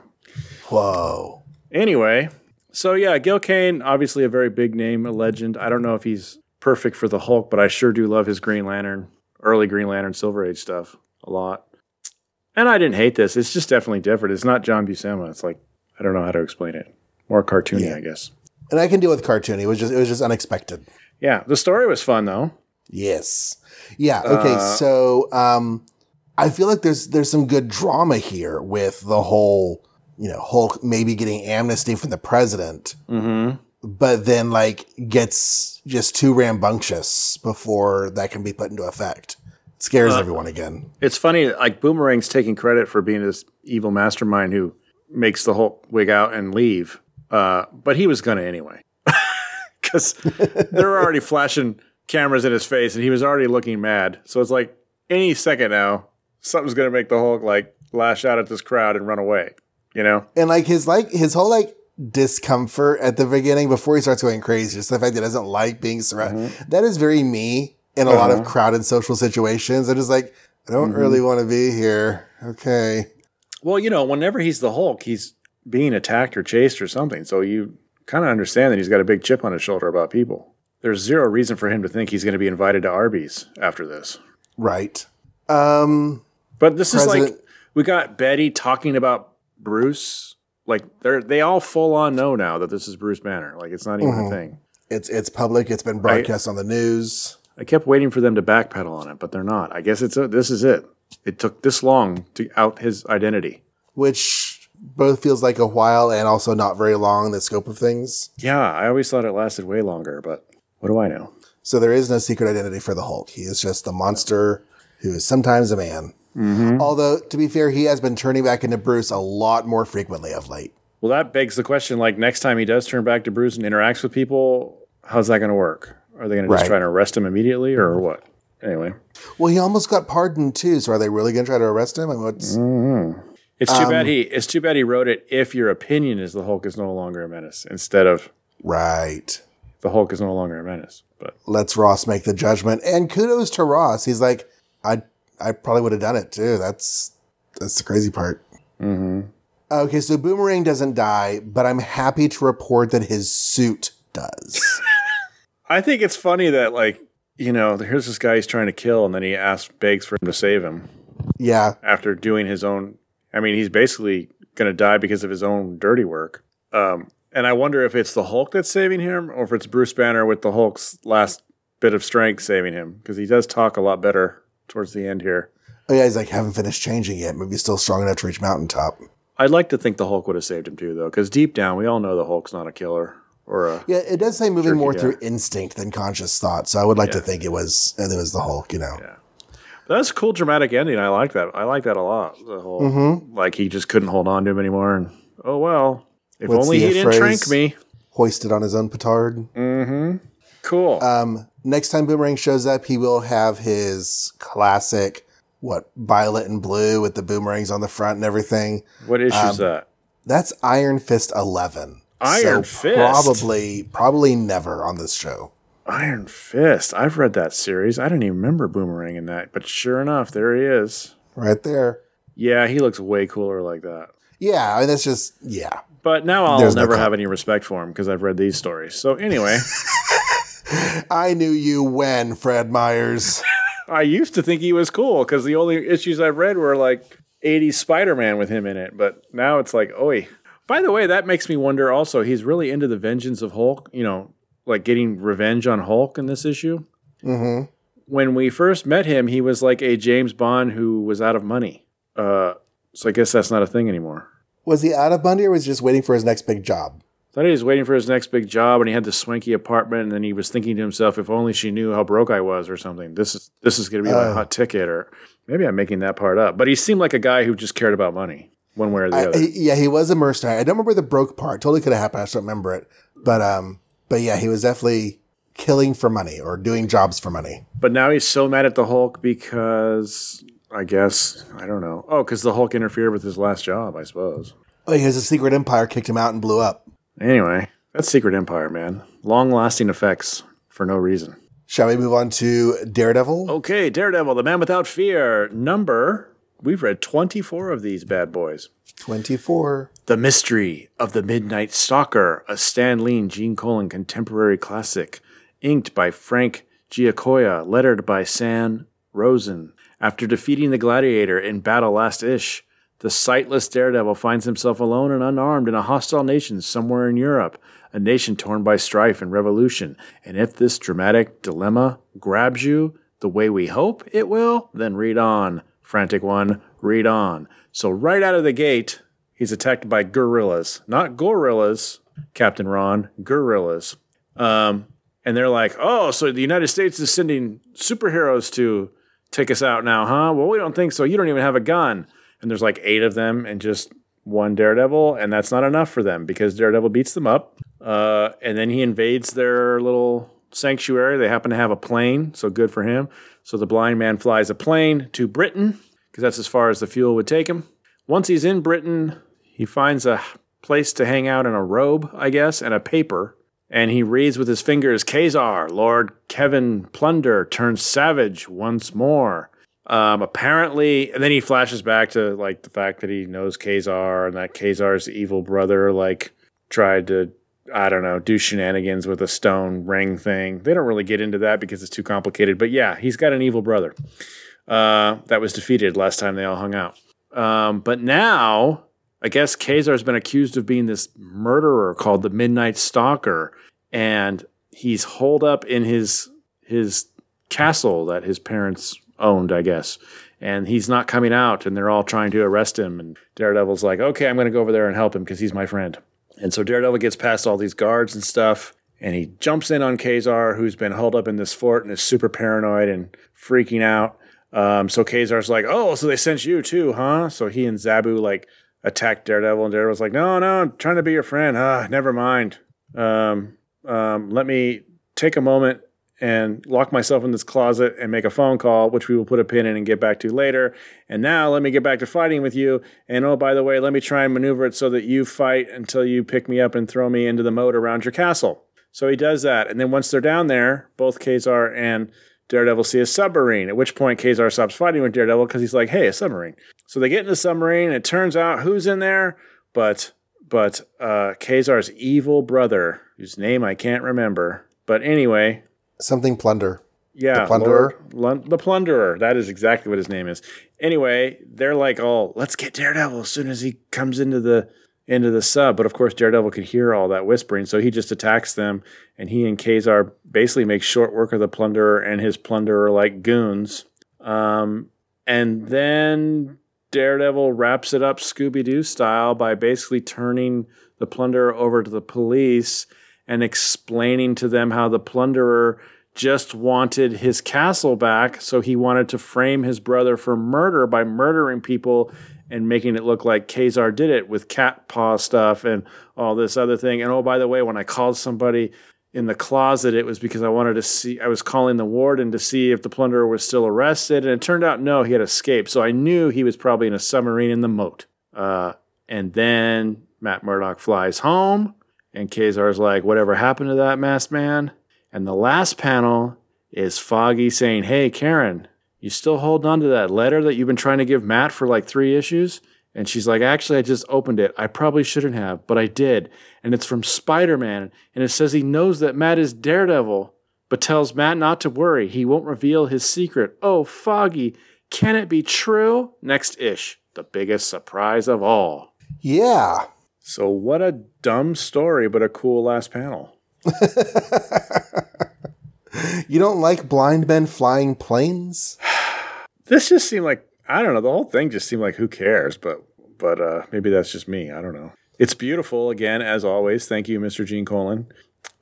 S2: Whoa.
S1: Anyway, so yeah, Gil Kane, obviously a very big name, a legend. I don't know if he's perfect for the Hulk, but I sure do love his Green Lantern, early Green Lantern, Silver Age stuff a lot. And I didn't hate this. It's just definitely different. It's not John Buscema. It's like I don't know how to explain it. More cartoony,
S2: Yeah.
S1: I guess.
S2: And I can deal with cartoony. It was just it was just unexpected.
S1: Yeah, the story was fun though.
S2: Yes. Yeah. Okay.
S1: Uh,
S2: so, um, I feel like there's there's some good drama here with the whole, you know, Hulk maybe getting amnesty from the president,
S1: Mm-hmm.
S2: but then like gets just too rambunctious before that can be put into effect. It scares
S1: Uh,
S2: everyone again.
S1: It's funny, like Boomerang's taking credit for being this evil mastermind who makes the Hulk wig out and leave. Uh, but he was gonna anyway, because they're already flashing cameras in his face, and he was already looking mad. So it's like any second now, something's gonna make the Hulk like lash out at this crowd and run away. You know?
S2: And like his like his whole like discomfort at the beginning before he starts going crazy, just the fact that he doesn't like being surrounded. That is very me in a lot of
S1: Uh-huh.
S2: crowded social situations. I'm just like, I don't really want to be here. Okay.
S1: Well, you know, whenever he's the Hulk, he's being attacked or chased or something. So you kind of understand that he's got a big chip on his shoulder about people. There's zero reason for him to think he's going to be invited to Arby's after this.
S2: Right. Um,
S1: But this is like we got Betty talking about Bruce like they're they all full on know now that this is Bruce Banner. Like it's not even
S2: Mhm.
S1: a thing.
S2: It's it's public. It's been broadcast on the news.
S1: I kept waiting for them to backpedal on it, but they're not. I guess it's a, this is it. It took this long to out his identity.
S2: which both feels like a while and also not very long the scope of things.
S1: Yeah, I always thought it lasted way longer, but what do I know?
S2: So there is no secret identity for the Hulk. He is just the monster who is sometimes a man. Mm-hmm. Although, to be fair, he has been turning back into Bruce a lot more frequently of late.
S1: Well, that begs the question: like next time he does turn back to Bruce and interacts with people, how's that going to work? Are they going to just
S2: Right.
S1: try to arrest him immediately, or what? Anyway,
S2: Well, he almost got pardoned too. So are they really going to try to arrest him? I mean, what's mm-hmm.
S1: It's too
S2: Um,
S1: bad he it's too bad he wrote it. If your opinion is the Hulk is no longer a menace, instead of
S2: right?
S1: the Hulk is no longer a menace. But
S2: Let's Ross make the judgment. And kudos to Ross. He's like, I I probably would have done it too. That's that's the crazy part. Okay, so Boomerang doesn't die, but I'm happy to report that his suit does.
S1: I think it's funny that like you know here's this guy he's trying to kill, and then he asks begs for him to save him.
S2: yeah,
S1: after doing his own. I mean, he's basically going to die because of his own dirty work. Um, and I wonder if it's the Hulk that's saving him, or if it's Bruce Banner with the Hulk's last bit of strength saving him, because he does talk a lot better towards the end here.
S2: Oh yeah, he's like, haven't finished changing yet. Maybe he's still strong enough to reach mountaintop.
S1: I'd like to think the Hulk would have saved him too, though, because deep down we all know the Hulk's not a killer or a.
S2: Yeah, it does say moving more
S1: guy.
S2: through instinct than conscious thought. So I would like to think it was it was the Hulk. You know,
S1: Yeah. That's a cool dramatic ending. I like that. I like that a lot. The whole
S2: Mm-hmm.
S1: like he just couldn't hold on to him anymore, and oh well. If
S2: What's
S1: only he didn't trank me.
S2: hoisted on his own petard.
S1: Mm-hmm. Cool.
S2: Um, next time Boomerang shows up, he will have his classic what violet and blue with the boomerangs on the front and everything.
S1: what issue
S2: um,
S1: is that?
S2: That's Iron Fist eleven.
S1: Iron
S2: so
S1: Fist?
S2: Probably, probably never on this show.
S1: Iron Fist. I've read that series. I didn't even remember Boomerang in that, but sure enough, there he is.
S2: Right there.
S1: Yeah, he looks way cooler like that.
S2: Yeah, I mean, that's just yeah.
S1: But now I'll
S2: There's
S1: never
S2: com-
S1: have any respect for him because I've read these stories. So anyway,
S2: I knew you when Fred Myers.
S1: I used to think he was cool because the only issues I've read were like 80s Spider-Man with him in it. But now it's like, oi. By the way, that makes me wonder also, he's really into the vengeance of Hulk, you know, like getting revenge on Hulk in this issue.
S2: hmm
S1: when we first met him, he was like a James Bond who was out of money. Uh, so I guess that's not a thing anymore.
S2: Was he out of money or was he just waiting for his next big job?
S1: I thought he was waiting for his next big job, and he had this swanky apartment, and then he was thinking to himself, "If only she knew how broke I was, or something. This is this is going to be my
S2: Oh.
S1: hot ticket." Or maybe I'm making that part up. But he seemed like a guy who just cared about money, one way or the
S2: I,
S1: other.
S2: he- yeah, he was a mercenary. I don't remember the broke part. Totally could have happened. I just don't remember it. But um, but yeah, he was definitely killing for money or doing jobs for money.
S1: but now he's so mad at the Hulk because I guess I don't know. Oh, because the Hulk interfered with his last job, I suppose.
S2: Oh, he has a secret empire kicked him out and blew up.
S1: Anyway, that's Secret Empire, man. Long lasting effects for no reason.
S2: Shall we move on to Daredevil?
S1: Okay, Daredevil, the man without fear. Number, we've read 24 of these bad boys.
S2: 24.
S1: The Mystery of the Midnight Stalker, a Stan Lee and Gene Colan contemporary classic, inked by Frank Giacoia, lettered by Sam Rosen. After defeating the Gladiator in battle last ish, the sightless Daredevil finds himself alone and unarmed in a hostile nation somewhere in Europe, a nation torn by strife and revolution. And if this dramatic dilemma grabs you the way we hope it will, then read on, frantic one, read on. So, right out of the gate, he's attacked by gorillas. Not gorillas, Captain Ron, gorillas. Um, and they're like, oh, so the United States is sending superheroes to take us out now, huh? Well, we don't think so. You don't even have a gun. And there's like eight of them and just one Daredevil, and that's not enough for them because Daredevil beats them up. Uh, and then he invades their little sanctuary. They happen to have a plane, so good for him. So the blind man flies a plane to Britain because that's as far as the fuel would take him. Once he's in Britain, he finds a place to hang out in a robe, I guess, and a paper. And he reads with his fingers, Kazar, Lord Kevin Plunder turns savage once more. Um, apparently, and then he flashes back to like the fact that he knows Kazar and that Kazar's evil brother like tried to, I don't know, do shenanigans with a stone ring thing. They don't really get into that because it's too complicated. But yeah, he's got an evil brother uh, that was defeated last time they all hung out. Um, but now I guess Kazar's been accused of being this murderer called the Midnight Stalker, and he's holed up in his his castle that his parents owned, I guess. And he's not coming out, and they're all trying to arrest him. And Daredevil's like, "Okay, I'm going to go over there and help him because he's my friend." And so Daredevil gets past all these guards and stuff, and he jumps in on Kazar, who's been held up in this fort and is super paranoid and freaking out. Um, so Kazar's like, "Oh, so they sent you too, huh?" So he and Zabu like attack Daredevil, and Daredevil's like, "No, no, I'm trying to be your friend. Ah, never mind. Um, um, let me take a moment and lock myself in this closet and make a phone call, which we will put a pin in and get back to later. And now let me get back to fighting with you. And oh, by the way, let me try and maneuver it so that you fight until you pick me up and throw me into the moat around your castle." So he does that, and then once they're down there, both Kazar and Daredevil see a submarine, at which point Kazar stops fighting with Daredevil because he's like, hey, a submarine. So they get in the submarine, and it turns out who's in there? But but uh Kazar's evil brother, whose name I can't remember. But anyway,
S2: Something plunder.
S1: yeah,
S2: The Plunderer?
S1: Lord- Lun- the plunderer. That is exactly what his name is. Anyway, they're like, "Oh, let's get Daredevil as soon as he comes into the into the sub." But of course, Daredevil could hear all that whispering, so he just attacks them, and he and Kazar basically make short work of the plunderer and his plunderer like goons. Um, and then Daredevil wraps it up Scooby Doo style by basically turning the plunderer over to the police and explaining to them how the plunderer just wanted his castle back, so he wanted to frame his brother for murder by murdering people and making it look like Kazar did it with cat paw stuff and all this other thing. And oh, by the way, when I called somebody in the closet, it was because I wanted to see, I was calling the warden to see if the plunderer was still arrested. And it turned out, no, he had escaped. So I knew he was probably in a submarine in the moat. Uh, and then Matt Murdock flies home, and Kazar's like, whatever happened to that masked man? And the last panel is Foggy saying, Hey, Karen, you still holding on to that letter that you've been trying to give Matt for like three issues? And she's like, Actually, I just opened it. I probably shouldn't have, but I did. And it's from Spider Man. And it says he knows that Matt is Daredevil, but tells Matt not to worry. He won't reveal his secret. Oh, Foggy, can it be true? Next ish, the biggest surprise of all.
S2: Yeah.
S1: So, what a dumb story, but a cool last panel.
S2: You don't like blind men flying planes?
S1: This just seemed like I don't know. The whole thing just seemed like who cares, but but uh, maybe that's just me. I don't know. It's beautiful again as always. Thank you, Mr. Gene Colan.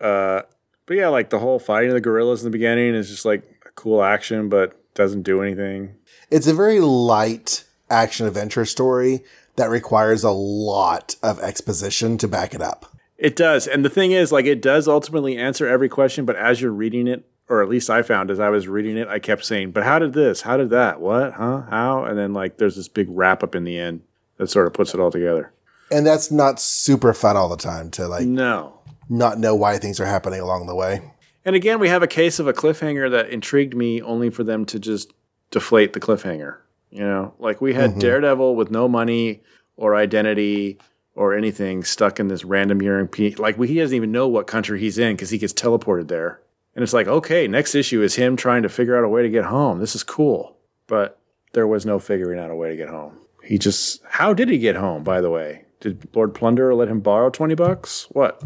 S1: Uh, but yeah, like the whole fighting of the gorillas in the beginning is just like a cool action, but doesn't do anything.
S2: It's a very light action adventure story that requires a lot of exposition to back it up.
S1: It does, and the thing is, like, it does ultimately answer every question. But as you're reading it, or at least I found as I was reading it, I kept saying, "But how did this? How did that? What? Huh? How?" And then like, there's this big wrap up in the end that sort of puts it all together.
S2: And that's not super fun all the time to like
S1: No,
S2: not know why things are happening along the way.
S1: And again, we have a case of a cliffhanger that intrigued me only for them to just deflate the cliffhanger. You know, like we had Daredevil with no money or identity or anything stuck in this random European. Like we, he doesn't even know what country he's in because he gets teleported there. And it's like, okay, next issue is him trying to figure out a way to get home. This is cool. But there was no figuring out a way to get home. He just, how did he get home, by the way? Did Lord Plunder let him borrow 20 bucks? What?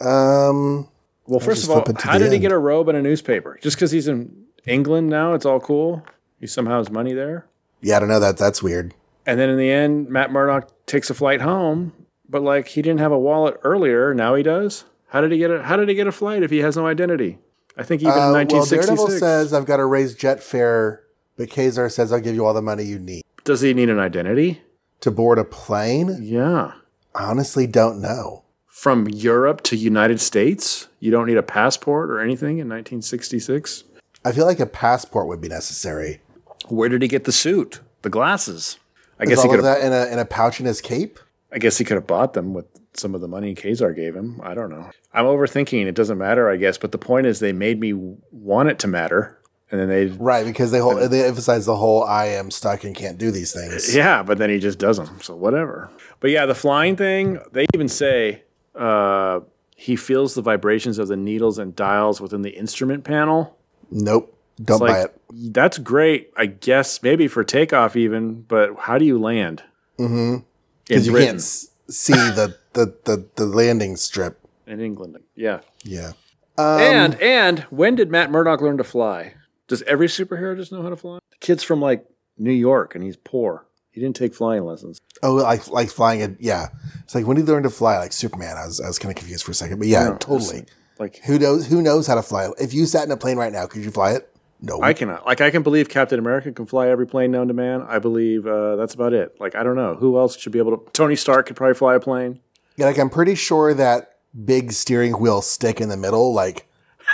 S2: Um,
S1: Well, first of all,
S2: flip it to
S1: how did he get a robe and a newspaper? Just because he's in England now, it's all cool. He somehow has money there.
S2: Yeah, I don't know that. That's weird.
S1: And then in the end, Matt Murdock takes a flight home, but like he didn't have a wallet earlier. Now he does. How did he get a How did he get a flight if he has no identity? I think even
S2: Uh,
S1: in
S2: well,
S1: 1966.
S2: Daredevil says I've got to raise jet fare, but Kazar says I'll give you all the money you need
S1: does he need an identity?
S2: to board a plane.
S1: Yeah.
S2: Honestly, don't know.
S1: From Europe to United States, you don't need a passport or anything in 1966.
S2: I feel like a passport would be necessary.
S1: Where did he get the suit, the glasses? I
S2: Is
S1: guess he could. have
S2: that in a in a pouch in his cape?
S1: I guess he could have bought them with some of the money Kazar gave him. I don't know. I'm overthinking. It doesn't matter, I guess. But the point is, they made me want it to matter, and then they,
S2: Right, because they whole they emphasize the whole I am stuck and can't do these things.
S1: yeah. But then he just does them. So whatever. But yeah, the flying thing. They even say uh, he feels the vibrations of the needles and dials within the instrument panel.
S2: Nope. Don't
S1: It's
S2: buy
S1: like
S2: it.
S1: That's great, I guess. Maybe for takeoff, even. But how do you land?
S2: hmm Because you
S1: Britain.
S2: can't see the, the, the, the landing strip.
S1: in England. Yeah.
S2: Yeah. Um,
S1: and and when did Matt Murdock learn to fly? Does every superhero just know how to fly? The kid's from like New York and he's poor. He didn't take flying lessons.
S2: Oh, like like flying it. Yeah, it's like when did he learn to fly? Like Superman. I was I was kind of confused for a second, but yeah,
S1: No,
S2: totally.
S1: Like
S2: Who knows? Who knows how to fly? If you sat in a plane right now, could you fly it? No.
S1: I cannot. Like I can believe Captain America can fly every plane known to man. I believe uh, that's about it. Like I don't know who else should be able to. Tony Stark could probably fly a plane.
S2: Yeah, like I'm pretty sure that big steering wheel stick in the middle, like,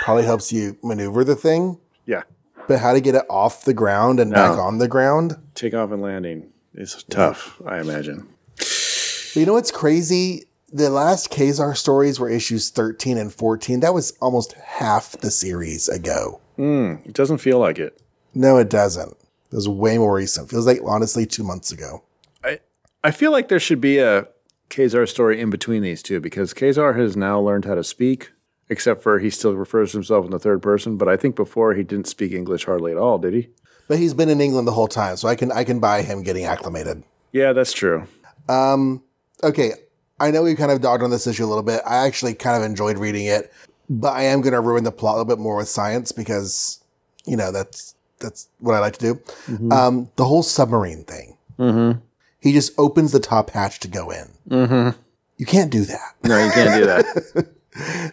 S2: probably helps you maneuver the thing.
S1: Yeah,
S2: But how to get it off the ground and back on the ground?
S1: takeoff and landing is tough. I imagine.
S2: But you know what's crazy? The last Kazar stories were issues 13 and 14. That was almost half the series ago.
S1: Mm, it doesn't feel like it.
S2: No, it doesn't. It was way more recent. Feels like honestly two months ago.
S1: I I feel like there should be a Kazar story in between these two because Kazar has now learned how to speak, except for he still refers to himself in the third person. But I think before he didn't speak English hardly at all, did he?
S2: But he's been in England the whole time, so I can I can buy him getting acclimated.
S1: Yeah, that's true.
S2: Um, okay, I know we kind of dogged on this issue a little bit. I actually kind of enjoyed reading it, but I am going to ruin the plot a little bit more with science because you know that's that's what I like to do. Um, the whole submarine thing.
S1: Mm-hmm.
S2: He just opens the top hatch to go in.
S1: Mm-hmm.
S2: You can't do that.
S1: No, you can't do that.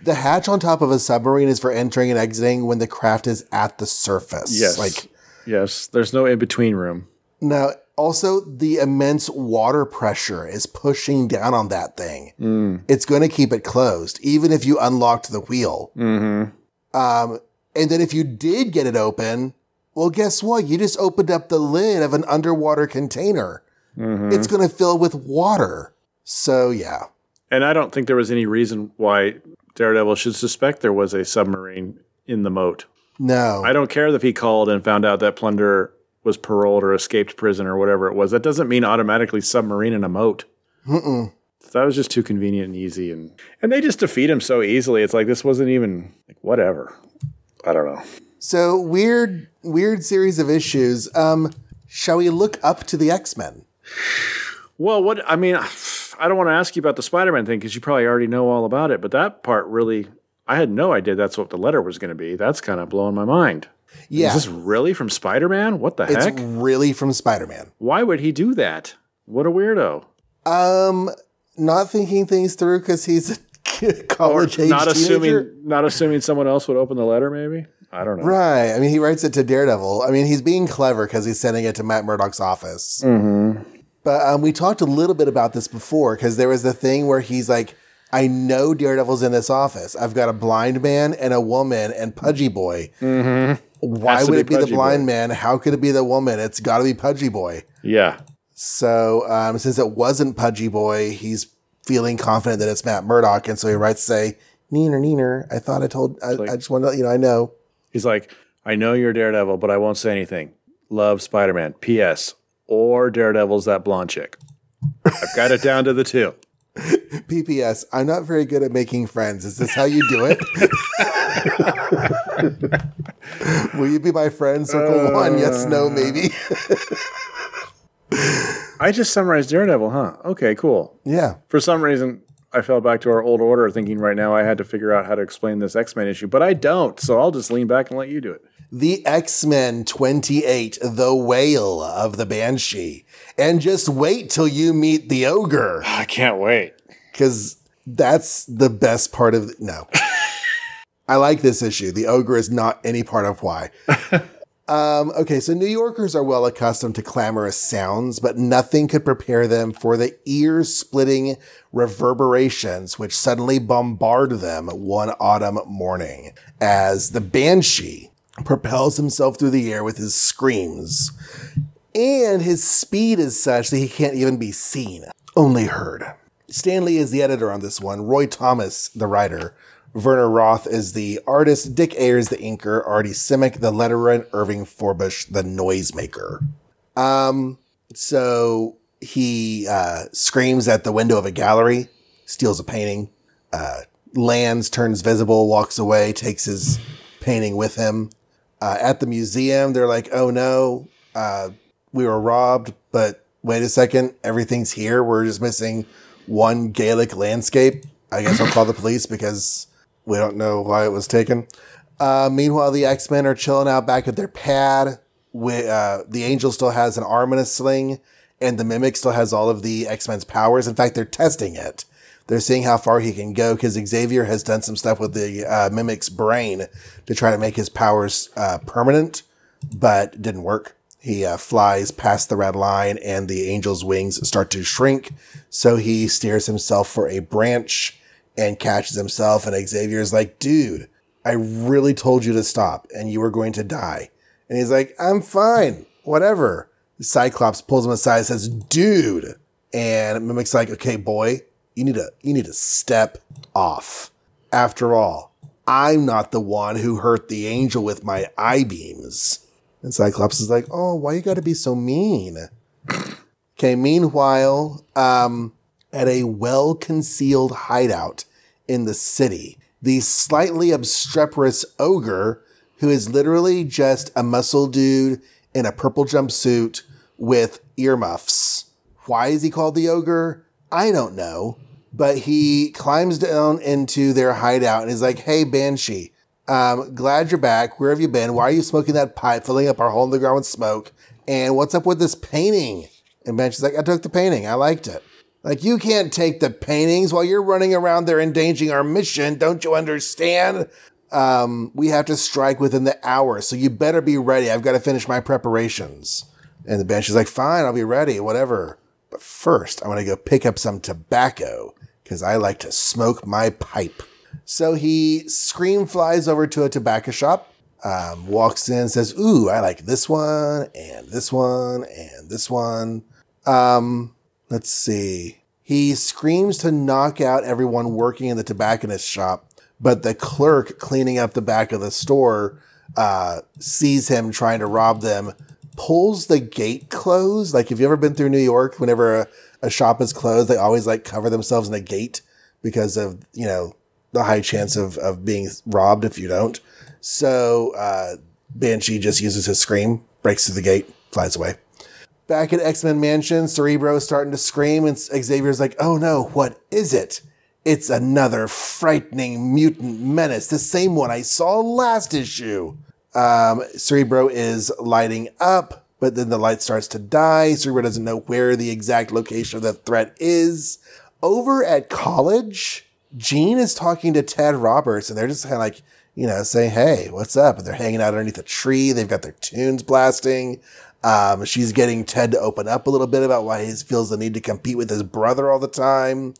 S2: The hatch on top of a submarine is for entering and exiting when the craft is at the surface.
S1: yes.
S2: Like
S1: yes. There's no in between room.
S2: now, also the immense water pressure is pushing down on that thing.
S1: Mm.
S2: It's going to keep it closed, even if you unlocked the wheel.
S1: Mm-hmm.
S2: Um, and then if you did get it open, well, guess what? You just opened up the lid of an underwater container.
S1: Mm-hmm.
S2: It's going to fill with water. So yeah.
S1: And I don't think there was any reason why Daredevil should suspect there was a submarine in the moat.
S2: No.
S1: I don't care if he called and found out that Plunder was paroled or escaped prison or whatever it was. That doesn't mean automatically submarine in a moat.
S2: Mm-mm.
S1: That was just too convenient and easy, and and they just defeat him so easily. It's like this wasn't even like whatever. I don't know.
S2: So weird, weird series of issues. Um, shall we look up to the X Men?
S1: Well, what I mean, I don't want to ask you about the Spider-Man thing because you probably already know all about it. But that part really, I had no idea that's what the letter was going to be. That's kind of blowing my mind.
S2: Yeah,
S1: Is this really from Spider-Man? What the
S2: it's
S1: heck?
S2: It's really from Spider Man.
S1: Why would he do that? What a weirdo!
S2: Um, not thinking things through because he's a college age
S1: not
S2: teenager.
S1: assuming, not assuming someone else would open the letter. Maybe I don't know.
S2: Right. I mean, he writes it to Daredevil. I mean, he's being clever because he's sending it to Matt Murdock's office.
S1: Mm-hmm.
S2: But um, we talked a little bit about this before because there was the thing where he's like, I know Daredevil's in this office. I've got a blind man and a woman and Pudgy Boy.
S1: Mm-hmm.
S2: Why would
S1: be
S2: it be the blind
S1: Boy.
S2: man? How could it be the woman? It's got to be Pudgy Boy.
S1: Yeah.
S2: So um, since it wasn't Pudgy Boy, he's feeling confident that it's Matt Murdock. And so he writes, say, Neener, Neener, I thought I told, I,
S1: like-
S2: I just want to let you know, I know.
S1: He's like, I know you're Daredevil, but I won't say anything. Love Spider Man. P.S. Or Daredevil's that blonde chick. I've got it down to the two.
S2: PPS, I'm not very good at making friends. Is this how you do it? Will you be my friend? Circle uh, one. Yes, no, maybe.
S1: I just summarized Daredevil, huh? Okay, cool.
S2: yeah.
S1: For some reason, I fell back to our old order, thinking right now I had to figure out how to explain this X Men issue, but I don't. So I'll just lean back and let you do it.
S2: The X Men 28, The Wail of the Banshee. And just wait till you meet the ogre,
S1: I can't wait.
S2: because that's the best part of. No. I like this issue. The ogre is not any part of why. Um, okay, so New Yorkers are well accustomed to clamorous sounds, but nothing could prepare them for the ear splitting reverberations which suddenly bombard them one autumn morning as the banshee propels himself through the air with his screams. And his speed is such that he can't even be seen, only heard. Stan Lee is the editor on this one, Roy Thomas, the writer. Werner Roth is the artist, Dick Ayers the inker, Artie Simek the letterer, and Irving Forbush the noisemaker. Um, so he uh, screams at the window of a gallery, steals a painting, uh, lands, turns visible, walks away, takes his painting with him. Uh, at the museum, they're like, "Oh no, uh, we were robbed, but wait a second, everything's here. We're just missing one Gaelic landscape. I guess I'll call the police because we don't know why it was taken. Uh, meanwhile, the X Men are chilling out back at their pad. With, uh, the Angel still has an arm and a sling, and the Mimic still has all of the X Men's powers. In fact, they're testing it. They're seeing how far he can go because Xavier has done some stuff with the uh, Mimic's brain to try to make his powers uh, permanent, but didn't work. He uh, flies past the red line, and the Angel's wings start to shrink. So he steers himself for a branch and catches himself. And Xavier's like, dude, I really told you to stop and you were going to die. And he's like, I'm fine, whatever. Cyclops pulls him aside and says, dude. And Mimic's like, okay, boy, you need to, you need to step off. After all, I'm not the one who hurt the angel with my eye beams. And Cyclops is like, oh, why you gotta be so mean? okay, meanwhile, um, at a well concealed hideout in the city, the slightly obstreperous ogre, who is literally just a muscle dude in a purple jumpsuit with earmuffs. Why is he called the ogre? I don't know. But he climbs down into their hideout and is like, hey, Banshee, um, glad you're back. Where have you been? Why are you smoking that pipe, filling up our hole in the ground with smoke? And what's up with this painting? And Banshee's like, I took the painting. I liked it. Like, you can't take the paintings while you're running around there endangering our mission. Don't you understand? Um, we have to strike within the hour, so you better be ready. I've got to finish my preparations. And the Banshee's like, fine, I'll be ready, whatever. But first, I want to go pick up some tobacco because I like to smoke my pipe. So he scream flies over to a tobacco shop, um, walks in, says, Ooh, I like this one and this one and this one. Um, let's see. He screams to knock out everyone working in the tobacconist shop, but the clerk cleaning up the back of the store uh, sees him trying to rob them, pulls the gate closed. Like, have you ever been through New York, whenever a, a shop is closed, they always like cover themselves in a gate because of, you know, the high chance of, of being robbed if you don't. So uh, Banshee just uses his scream, breaks through the gate, flies away. Back at X Men Mansion, Cerebro is starting to scream, and Xavier's like, oh no, what is it? It's another frightening mutant menace, the same one I saw last issue. Um, Cerebro is lighting up, but then the light starts to die. Cerebro doesn't know where the exact location of the threat is. Over at college, Jean is talking to Ted Roberts, and they're just kind of like, you know, saying, "Hey, what's up?" And they're hanging out underneath a tree. They've got their tunes blasting. Um, she's getting Ted to open up a little bit about why he feels the need to compete with his brother all the time.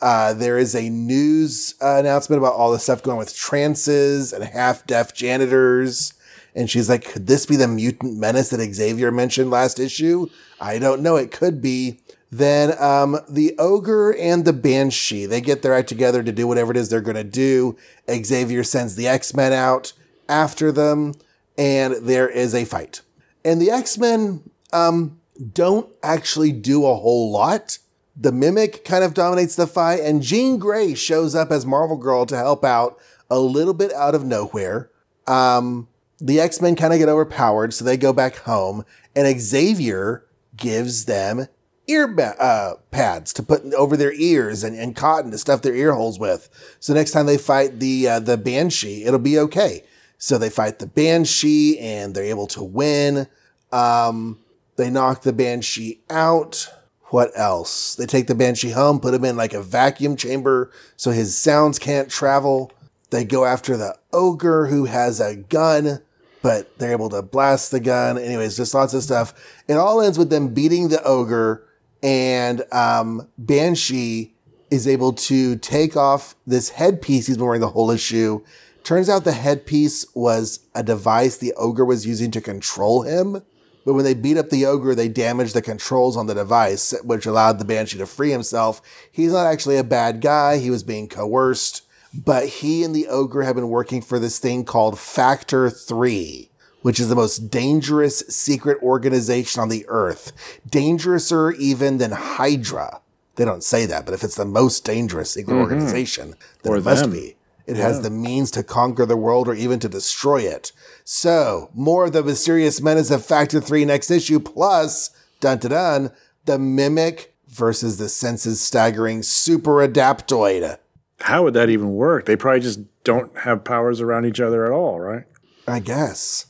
S2: Uh, there is a news uh, announcement about all the stuff going with trances and half deaf janitors. And she's like, could this be the mutant menace that Xavier mentioned last issue? I don't know. It could be. Then um, the ogre and the banshee they get their act together to do whatever it is they're going to do. Xavier sends the X Men out after them, and there is a fight. And the X Men um, don't actually do a whole lot. The Mimic kind of dominates the fight, and Jean Grey shows up as Marvel Girl to help out a little bit out of nowhere. Um, the X Men kind of get overpowered, so they go back home, and Xavier gives them ear ba- uh, pads to put over their ears and, and cotton to stuff their ear holes with. So next time they fight the uh, the banshee, it'll be okay. So they fight the banshee and they're able to win. Um, they knock the banshee out. What else? They take the banshee home, put him in like a vacuum chamber so his sounds can't travel. They go after the ogre who has a gun, but they're able to blast the gun. Anyways, just lots of stuff. It all ends with them beating the ogre and um, Banshee is able to take off this headpiece he's been wearing the whole issue. Turns out the headpiece was a device the ogre was using to control him. But when they beat up the ogre, they damaged the controls on the device, which allowed the Banshee to free himself. He's not actually a bad guy. He was being coerced. But he and the ogre have been working for this thing called Factor 3 which is the most dangerous secret organization on the earth. Dangerouser even than Hydra. They don't say that, but if it's the most dangerous secret mm-hmm. organization, then or it must be. It yeah. has the means to conquer the world or even to destroy it. So, more of the mysterious menace of Factor 3 next issue, plus, dun dun dun, the mimic versus the senses staggering super adaptoid.
S1: How would that even work? They probably just don't have powers around each other at all, right?
S2: I guess.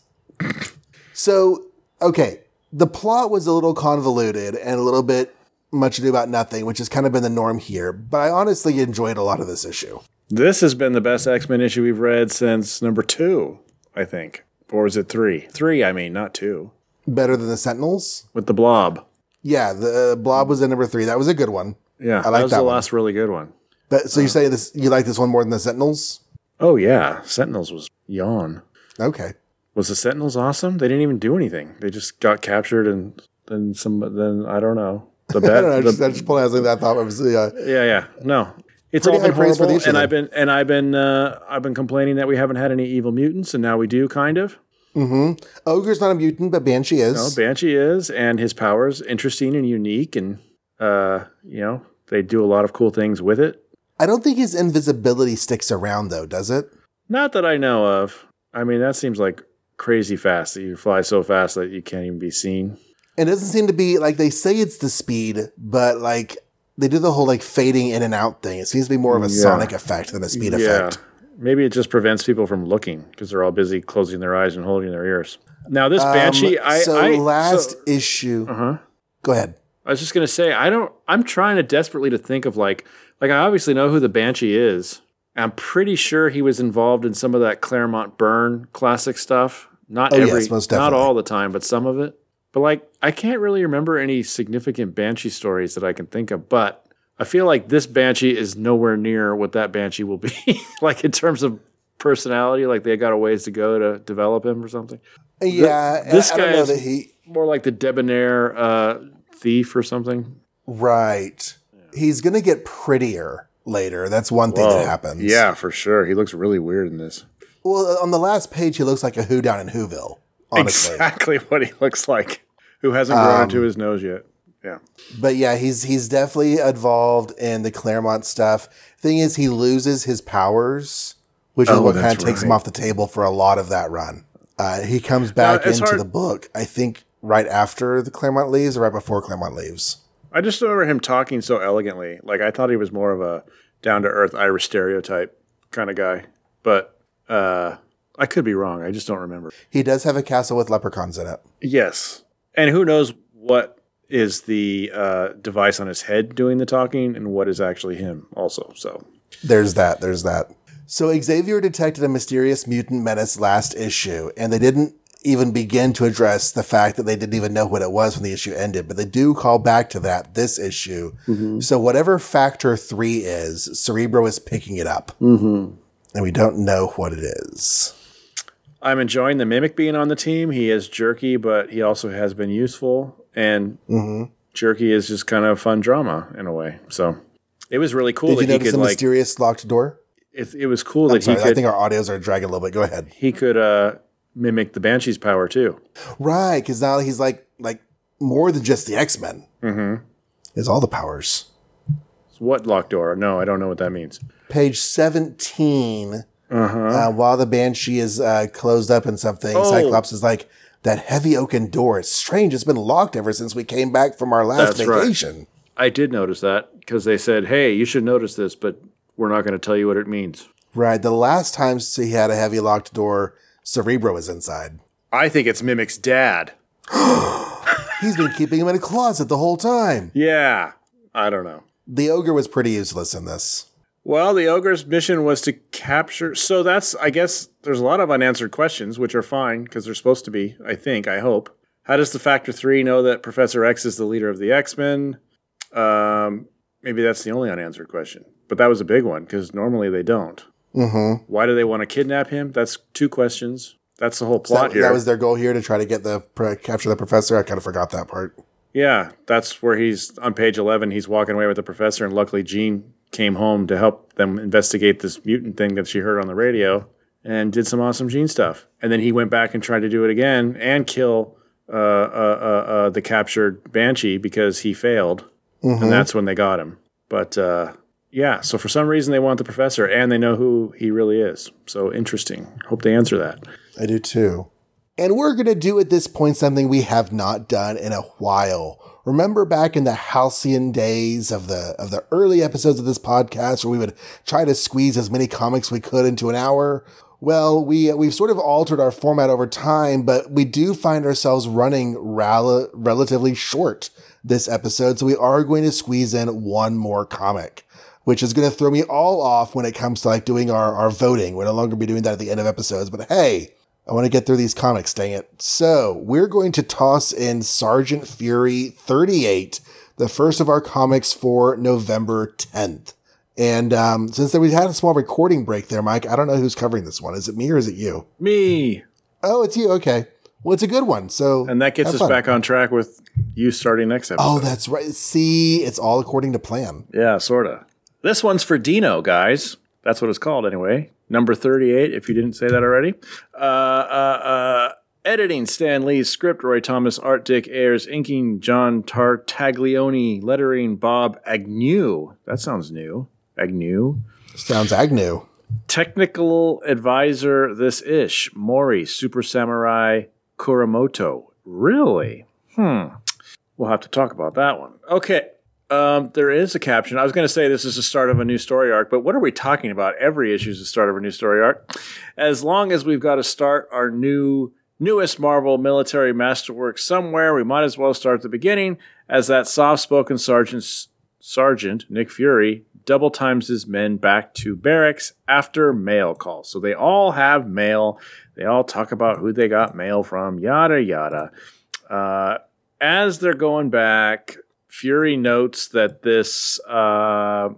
S2: So, okay, the plot was a little convoluted and a little bit much ado about nothing, which has kind of been the norm here, but I honestly enjoyed a lot of this issue.
S1: This has been the best X Men issue we've read since number two, I think. Or is it three? Three, I mean, not two.
S2: Better than the Sentinels?
S1: With the blob.
S2: Yeah, the uh, Blob was in number three. That was a good one.
S1: Yeah,
S2: I like
S1: that was
S2: that
S1: the
S2: one.
S1: last really good one.
S2: But so you say this? You like this one more than the Sentinels?
S1: Oh yeah, Sentinels was yawn.
S2: Okay.
S1: Was the Sentinels awesome? They didn't even do anything. They just got captured and then some. Then I don't know. The
S2: I
S1: bad.
S2: don't know. I
S1: the-
S2: just, I just pulled out that thought was yeah.
S1: yeah, yeah. No, it's
S2: Pretty
S1: all been horrible. And
S2: them.
S1: I've been and I've been uh, I've been complaining that we haven't had any evil mutants, and now we do, kind of.
S2: Mm-hmm. Ogre's not a mutant, but Banshee is.
S1: No, Banshee is, and his powers interesting and unique, and uh, you know they do a lot of cool things with it.
S2: I don't think his invisibility sticks around though, does it?
S1: Not that I know of. I mean, that seems like crazy fast that you fly so fast that you can't even be seen.
S2: It doesn't seem to be like they say it's the speed, but like they do the whole like fading in and out thing. It seems to be more of a
S1: Yeah.
S2: sonic effect than a speed effect.
S1: Maybe it just prevents people from looking because they're all busy closing their eyes and holding their ears. Now, this
S2: Um,
S1: Banshee, I,
S2: so
S1: I
S2: last issue.
S1: uh huh.
S2: Go ahead.
S1: I was just gonna say, I don't. I'm trying to desperately to think of like, like I obviously know who the Banshee is. I'm pretty sure he was involved in some of that Claremont Byrne classic stuff. Not
S2: Oh,
S1: every,
S2: yes, most
S1: not all the time, but some of it. But like, I can't really remember any significant Banshee stories that I can think of. But I feel like this Banshee is nowhere near what that Banshee will be. like in terms of personality, like they got a ways to go to develop him or something.
S2: Yeah,
S1: this
S2: I, I don't
S1: guy
S2: know
S1: is-
S2: that he.
S1: More like the debonair uh, thief or something.
S2: Right. He's gonna get prettier later. That's one thing
S1: Whoa.
S2: that happens.
S1: Yeah, for sure. He looks really weird in this.
S2: Well, on the last page, he looks like a Who down in Whoville. Honestly.
S1: Exactly what he looks like. Who hasn't grown
S2: Um,
S1: into his nose yet? Yeah.
S2: But yeah, he's he's definitely involved in the Claremont stuff. Thing is, he loses his powers, which is
S1: Oh,
S2: what kind of takes him off the table for a lot of that run. Uh, he comes back
S1: it's
S2: into
S1: hard-
S2: the book, I think, right after the Claremont leaves or right before Claremont leaves.
S1: I just remember him talking so elegantly. Like I thought he was more of a down to earth Irish stereotype kind of guy. But uh I could be wrong. I just don't remember.
S2: He does have a castle with leprechauns in it.
S1: Yes. And who knows what is the uh, device on his head doing the talking and what is actually him also. So
S2: There's that. There's that. So Xavier detected a mysterious mutant menace last issue, and they didn't even begin to address the fact that they didn't even know what it was when the issue ended. But they do call back to that this issue. So whatever Factor Three is, Cerebro is picking it up, and we don't know what it is.
S1: I'm enjoying the mimic being on the team. He is jerky, but he also has been useful. And
S2: hmm
S1: jerky is just kind of fun drama in a way. So it was really cool
S2: Did you
S1: that he
S2: notice
S1: could
S2: the
S1: like.
S2: mysterious locked door?
S1: It, it was cool
S2: I'm
S1: that
S2: sorry,
S1: he
S2: I think our audios are dragging a little bit. Go ahead.
S1: he could uh, mimic the banshee's power too.
S2: Right, because now he's like like more than just the X Men.
S1: Mm-hmm.
S2: Is all the powers.
S1: What locked door? No, I don't know what that means.
S2: Page seventeen.
S1: Uh-huh.
S2: uh, while the banshee is uh, closed up in something,
S1: Oh.
S2: Cyclops is like, "That heavy oaken door is strange. It's been locked ever since we came back from our last
S1: That's right.
S2: vacation."
S1: I did notice that because they said, "Hey, you should notice this, but we're not going to tell you what it means."
S2: Right. The last time he had a heavy locked door, Cerebro was inside.
S1: I think it's Mimic's dad.
S2: He's been keeping him in a closet the whole time.
S1: Yeah, I don't know.
S2: The ogre was pretty useless in this.
S1: Well, the ogre's mission was to capture. So that's, I guess, there's a lot of unanswered questions, which are fine because they're supposed to be. I think. I hope. How does the Factor Three know that Professor X is the leader of the X Men? Um, maybe that's the only unanswered question. But that was a big one because normally they don't.
S2: Mm-hmm.
S1: Why do they want to kidnap him? That's two questions. That's the whole plot
S2: that,
S1: here.
S2: that was their goal here to try to get the capture the professor. I kind of forgot that part.
S1: Yeah, that's where he's on page 11. He's walking away with the professor, and luckily Jean came home to help them investigate this mutant thing that she heard on the radio and did some awesome Jean stuff. And then he went back and tried to do it again and kill uh, uh, uh, uh, the captured Banshee because he failed.
S2: Mhm.
S1: And that's when they got him. But uh, yeah, so for some reason they want the professor and they know who he really is. So interesting. Hope they answer that.
S2: I do too. And we're going to do at this point something we have not done in a while. remember back in the halcyon days of the of the early episodes of this podcast where we would try to squeeze as many comics we could into an hour? Well, we we've sort of altered our format over time, but we do find ourselves running rel- relatively short this episode, so we are going to squeeze in one more comic which is going to throw me all off when it comes to like doing our, our voting. We're no longer be doing that at the end of episodes, but hey, I want to get through these comics, dang it. So we're going to toss in Sergeant Fury 38, the first of our comics for November 10th. And um, since we had a small recording break there, Mike, I don't know who's covering this one. Is it me or is it you?
S1: Me.
S2: Oh, it's you. Okay. Well, it's a good one. So,
S1: and that gets us fun. back on track with you starting next episode.
S2: Oh, that's right. See, it's all according to plan.
S1: Yeah, sort of. This one's for Dino, guys. That's what it's called anyway. Number 38, if you didn't say that already. Uh, uh, uh, editing Stan Lee's script, Roy Thomas, Art Dick Ayers, inking John Tartaglione, lettering Bob Agnew. That sounds new. Agnew.
S2: Sounds Agnew.
S1: Technical advisor, this ish. Morrie, Super Samurai Kuramoto. Really? Hmm. We'll have to talk about that one. Okay. Um, there is a caption. I was going to say this is the start of a new story arc, but what are we talking about? Every issue is the start of a new story arc. As long as we've got to start our new newest Marvel military masterwork somewhere, we might as well start at the beginning. As that soft-spoken sergeant, Sergeant Nick Fury, double times his men back to barracks after mail call. So they all have mail. They all talk about who they got mail from. Yada yada. Uh, as they're going back, Fury notes that this uh,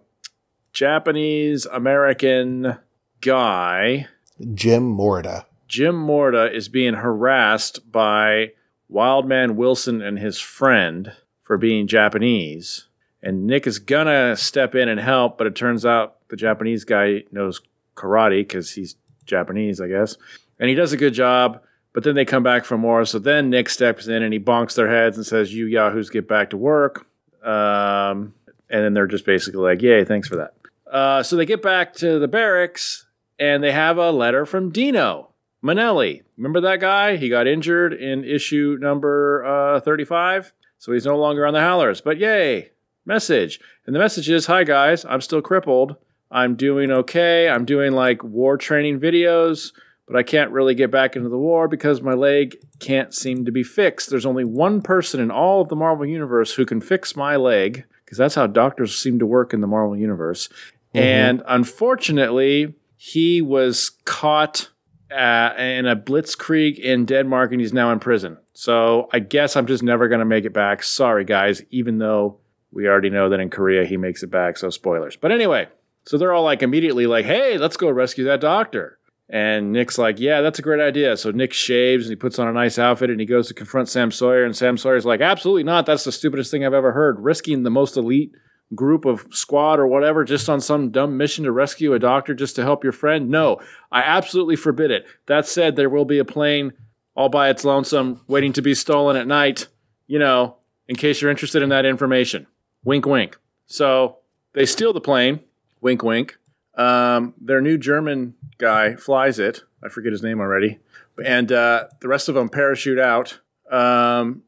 S1: Japanese American guy,
S2: Jim Morita,
S1: Jim Morita, is being harassed by Wildman Wilson and his friend for being Japanese. And Nick is gonna step in and help, but it turns out the Japanese guy knows karate because he's Japanese, I guess. And he does a good job. But then they come back for more. So then Nick steps in and he bonks their heads and says, You yahoos get back to work. Um, and then they're just basically like, Yay, thanks for that. Uh, so they get back to the barracks and they have a letter from Dino Manelli. Remember that guy? He got injured in issue number uh, 35. So he's no longer on the Howlers. But yay, message. And the message is Hi, guys. I'm still crippled. I'm doing okay. I'm doing like war training videos but I can't really get back into the war because my leg can't seem to be fixed. There's only one person in all of the Marvel Universe who can fix my leg because that's how doctors seem to work in the Marvel Universe. Mm-hmm. And unfortunately, he was caught uh, in a blitzkrieg in Denmark and he's now in prison. So I guess I'm just never going to make it back. Sorry, guys, even though we already know that in Korea he makes it back. So spoilers. But anyway, so they're all like immediately like, hey, let's go rescue that doctor. And Nick's like, yeah, that's a great idea. So Nick shaves and he puts on a nice outfit and he goes to confront Sam Sawyer. And Sam Sawyer's like, absolutely not. That's the stupidest thing I've ever heard. Risking the most elite group of squad or whatever just on some dumb mission to rescue a doctor just to help your friend. No, I absolutely forbid it. That said, there will be a plane all by its lonesome waiting to be stolen at night, you know, in case you're interested in that information. Wink, wink. So they steal the plane. Wink, wink. Um, their new German guy flies it. I forget his name already. And uh, the rest of them parachute out. Um,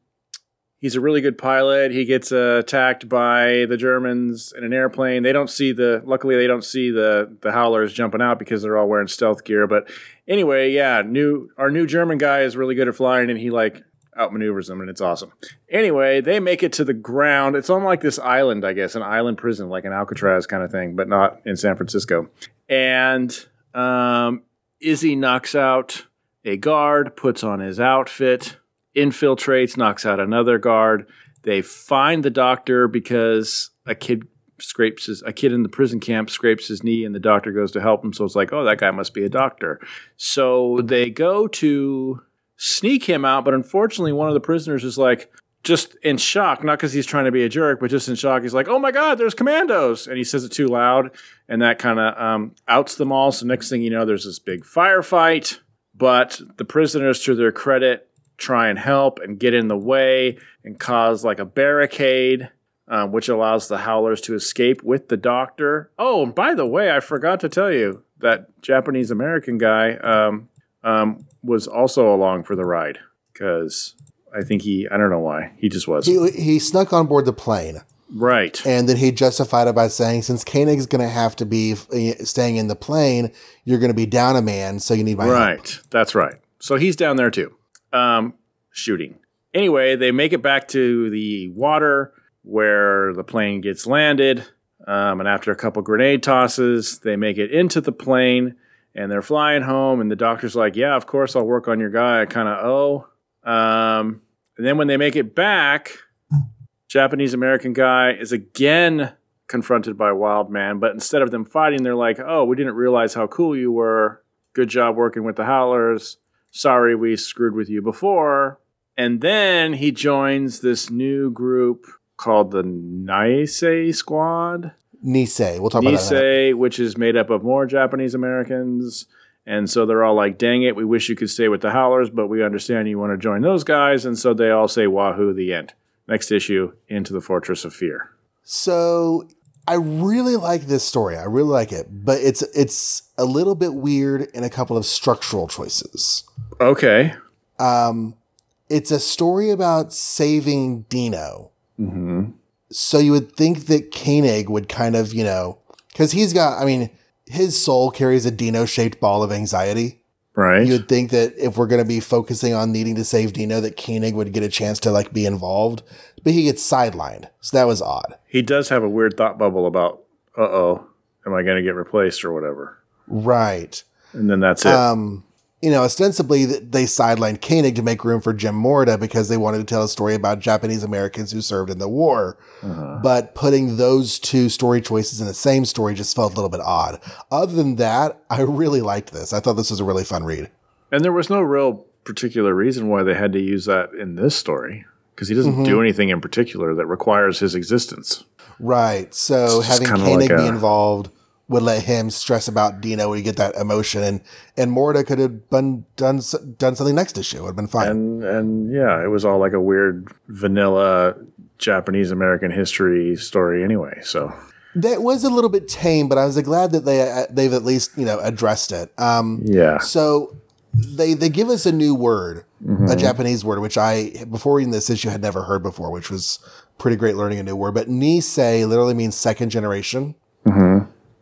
S1: he's a really good pilot. He gets uh, attacked by the Germans in an airplane. They don't see the. Luckily, they don't see the the howlers jumping out because they're all wearing stealth gear. But anyway, yeah, new our new German guy is really good at flying, and he like outmaneuvers them, and it's awesome. Anyway, they make it to the ground. It's on like this island, I guess, an island prison, like an Alcatraz kind of thing, but not in San Francisco. And um, Izzy knocks out a guard, puts on his outfit, infiltrates, knocks out another guard. They find the doctor because a kid scrapes his a kid in the prison camp scrapes his knee and the doctor goes to help him so it's like oh that guy must be a doctor so they go to sneak him out, but unfortunately, one of the prisoners is like just in shock, not because he's trying to be a jerk, but just in shock. He's like, "Oh my God, there's commandos!" And he says it too loud, and that kind of um, outs them all. So next thing you know, there's this big firefight. But the prisoners, to their credit, try and help and get in the way and cause like a barricade. Um, which allows the howlers to escape with the doctor. Oh, and by the way, I forgot to tell you that Japanese American guy um, um, was also along for the ride because I think he, I don't know why. He just was.
S2: He, he snuck on board the plane.
S1: right.
S2: And then he justified it by saying, since Koenig's going to have to be uh, staying in the plane, you're going to be down a man, so you need my help.
S1: Right. That's right. So he's down there too, um, shooting. Anyway, they make it back to the water where the plane gets landed. Um, and after a couple grenade tosses, they make it into the plane and they're flying home. And the doctor's like, Yeah, of course, I'll work on your guy. I kind of owe. Um, and then when they make it back, Japanese American guy is again confronted by Wild Man. But instead of them fighting, they're like, Oh, we didn't realize how cool you were. Good job working with the Howlers. Sorry we screwed with you before. And then he joins this new group called the Nisei Squad.
S2: Nisei. We'll talk about that. in.
S1: Nisei, which is made up of more Japanese Americans. And so they're all like, dang it, we wish you could stay with the Howlers, but we understand you want to join those guys. And so they all say, wahoo, the end. Next issue, Into the Fortress of Fear.
S2: So I really like this story. I really like it, but it's it's a little bit weird in a couple of structural choices.
S1: Okay.
S2: Um, it's a story about saving Dino.
S1: Mm-hmm.
S2: So you would think that Koenig would kind of, you know, because he's got, I mean, his soul carries a Dino shaped ball of anxiety.
S1: Right.
S2: You would think that if we're going to be focusing on needing to save Dino, that Koenig would get a chance to like be involved, but he gets sidelined. So that was odd.
S1: he does have a weird thought bubble about, uh oh, am I going to get replaced or whatever?
S2: Right.
S1: And then that's it.
S2: Um, you know, ostensibly they sidelined Koenig to make room for Jim Morita because they wanted to tell a story about Japanese Americans who served in the war. But putting those two story choices in the same story just felt a little bit odd. Other than that, I really liked this. I thought this was a really fun read.
S1: And there was no real particular reason why they had to use that in this story because he doesn't
S2: Mm-hmm.
S1: do anything in particular that requires his existence.
S2: Right. So having Koenig
S1: like
S2: be involved would let him stress about Dino when you get that emotion, and and Morita could have been done done something next issue. It would have been fine.
S1: And and yeah, it was all like a weird vanilla Japanese American history story anyway. So
S2: that was a little bit tame, but I was glad that they uh, they've at least you know addressed it. Um,
S1: yeah,
S2: So they they give us a new word, a Japanese word, which I before reading this issue had never heard before, which was pretty great learning a new word. But Nisei literally means second generation.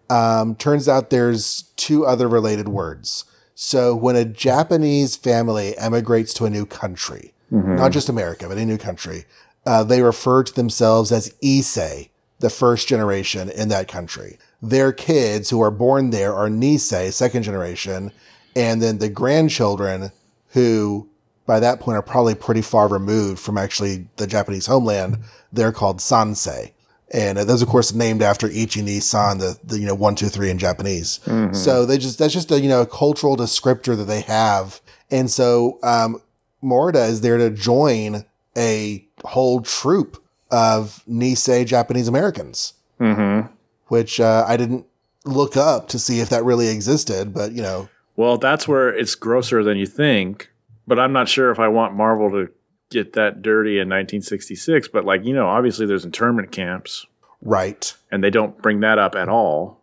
S2: Um, turns out there's two other related words. So when a Japanese family emigrates to a new country, not just America, but a new country, uh, they refer to themselves as Issei, the first generation in that country. Their kids who are born there are Nisei, second generation, and then the grandchildren who by that point are probably pretty far removed from actually the Japanese homeland, they're called Sansei. And uh, those, of course, named after Ichi ni San, the, the you know one two three in Japanese. So they just that's just a you know a cultural descriptor that they have, and so um, Morita is there to join a whole troop of Nisei Japanese Americans,
S1: Mm-hmm.
S2: which uh, I didn't look up to see if that really existed, but you know,
S1: Well, that's where it's grosser than you think. But I'm not sure if I want Marvel to get that dirty in 1966. But like you know, obviously there's internment camps,
S2: right.
S1: and they don't bring that up at all.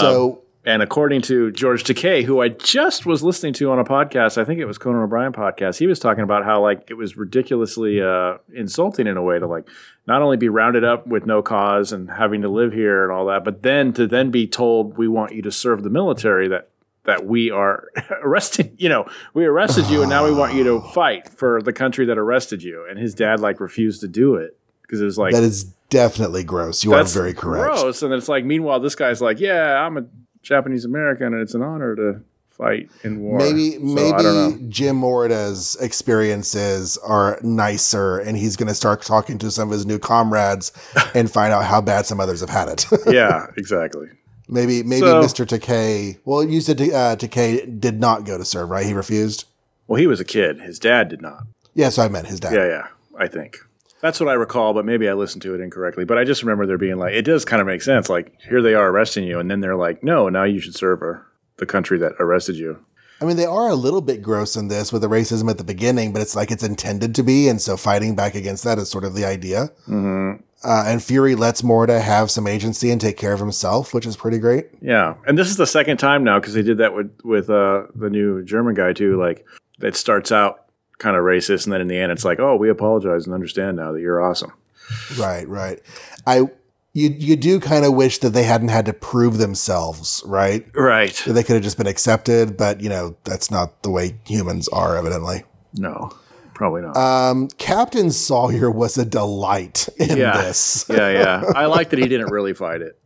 S2: so
S1: And according to George Takei, who I just was listening to on a podcast, I think it was Conan O'Brien podcast, he was talking about how like it was ridiculously uh, insulting in a way to like not only be rounded up with no cause and having to live here and all that, but then to then be told we want you to serve the military that that we are arresting you know we arrested you and now we want you to fight for the country that arrested you and his dad like refused to do it because it was like
S2: that is definitely gross. You are very correct.
S1: Gross. And it's like, meanwhile, this guy's like, yeah, I'm a Japanese American, and it's an honor to fight in war.
S2: Maybe
S1: So, I don't know.
S2: maybe Jim Morita's experiences are nicer, and he's going to start talking to some of his new comrades and find out how bad some others have had it.
S1: yeah, exactly.
S2: Maybe maybe
S1: So-
S2: Mr. Takei. Well, you said uh, Takei did not go to serve, right? He refused.
S1: Well, he was a kid. His dad did not.
S2: Yeah, so I meant his dad.
S1: Yeah, yeah. I think that's what I recall, but maybe I listened to it incorrectly. But I just remember there being like, it does kind of make sense. Like, here they are arresting you, and then they're like, no, now you should serve her, the country that arrested you.
S2: I mean, they are a little bit gross in this with the racism at the beginning, but it's like it's intended to be, and so fighting back against that is sort of the idea.
S1: Mm-hmm.
S2: Uh, and Fury lets Morita have some agency and take care of himself, which is pretty great.
S1: Yeah, and this is the second time now because they did that with with uh, the new German guy too. Like it starts out kind of racist, and then in the end, it's like, oh, we apologize and understand now that you're awesome.
S2: Right, right. I you you do kind of wish that they hadn't had to prove themselves, right?
S1: Right.
S2: That they could have just been accepted, but you know that's not the way humans are, evidently.
S1: No, probably not.
S2: Um, Captain Sawyer was a delight in
S1: yeah.
S2: this.
S1: yeah, yeah. I like that he didn't really fight it.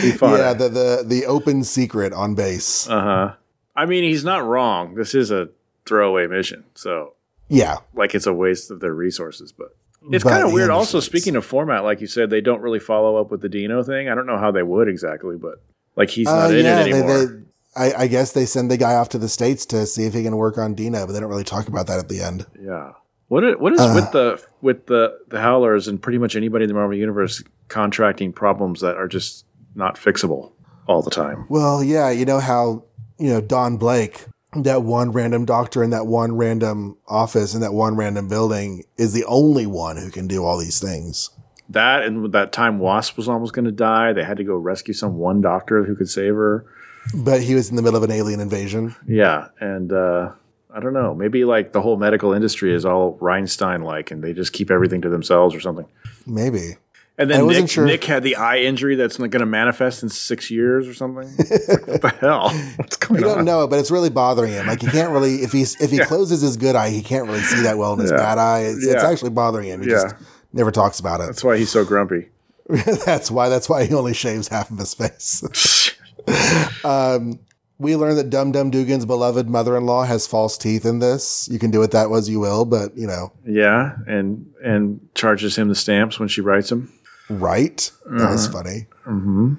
S1: He fought
S2: yeah,
S1: it.
S2: the, the the open secret on base.
S1: Uh huh. I mean, he's not wrong. This is a throwaway mission, so
S2: yeah,
S1: like it's a waste of their resources. But it's kind of weird. Also, speaking of format, like you said, they don't really follow up with the Dino thing. I don't know how they would exactly, but like he's not
S2: Uh,
S1: in
S2: yeah,
S1: it
S2: they,
S1: anymore.
S2: they, I, I guess they send the guy off to the states to see if he can work on Dino, but they don't really talk about that at the end.
S1: yeah. What is, what is
S2: Uh.
S1: with the with the the Howlers and pretty much anybody in the Marvel universe contracting problems that are just not fixable all the time?
S2: Well, yeah, you know how you know Don Blake, that one random doctor in that one random office in that one random building, is the only one who can do all these things.
S1: That and that time Wasp was almost going to die. They had to go rescue some one doctor who could save her.
S2: But he was in the middle of an alien invasion.
S1: Yeah, and uh, I don't know. Maybe like the whole medical industry is all Reinstein like, and they just keep everything to themselves or something.
S2: Maybe.
S1: And then Nick,
S2: sure-
S1: Nick had the eye injury that's not going to manifest in six years or something. Like, what the hell? What's going
S2: You don't
S1: on?
S2: know, but it's really bothering him. Like he can't really if he's if he closes his good eye, he can't really see that well in his
S1: Yeah.
S2: bad eye. It's, it's actually bothering him. He
S1: Yeah.
S2: just never talks about it.
S1: That's why he's so grumpy.
S2: that's why that's why he only shaves half of his face. um, we learned that Dum Dum Dugan's beloved mother-in-law has false teeth in this. You can do with that as you will, but you know,
S1: yeah, and and charges him the stamps when she writes him.
S2: right? That was
S1: Uh-huh.
S2: funny.
S1: Mm-hmm.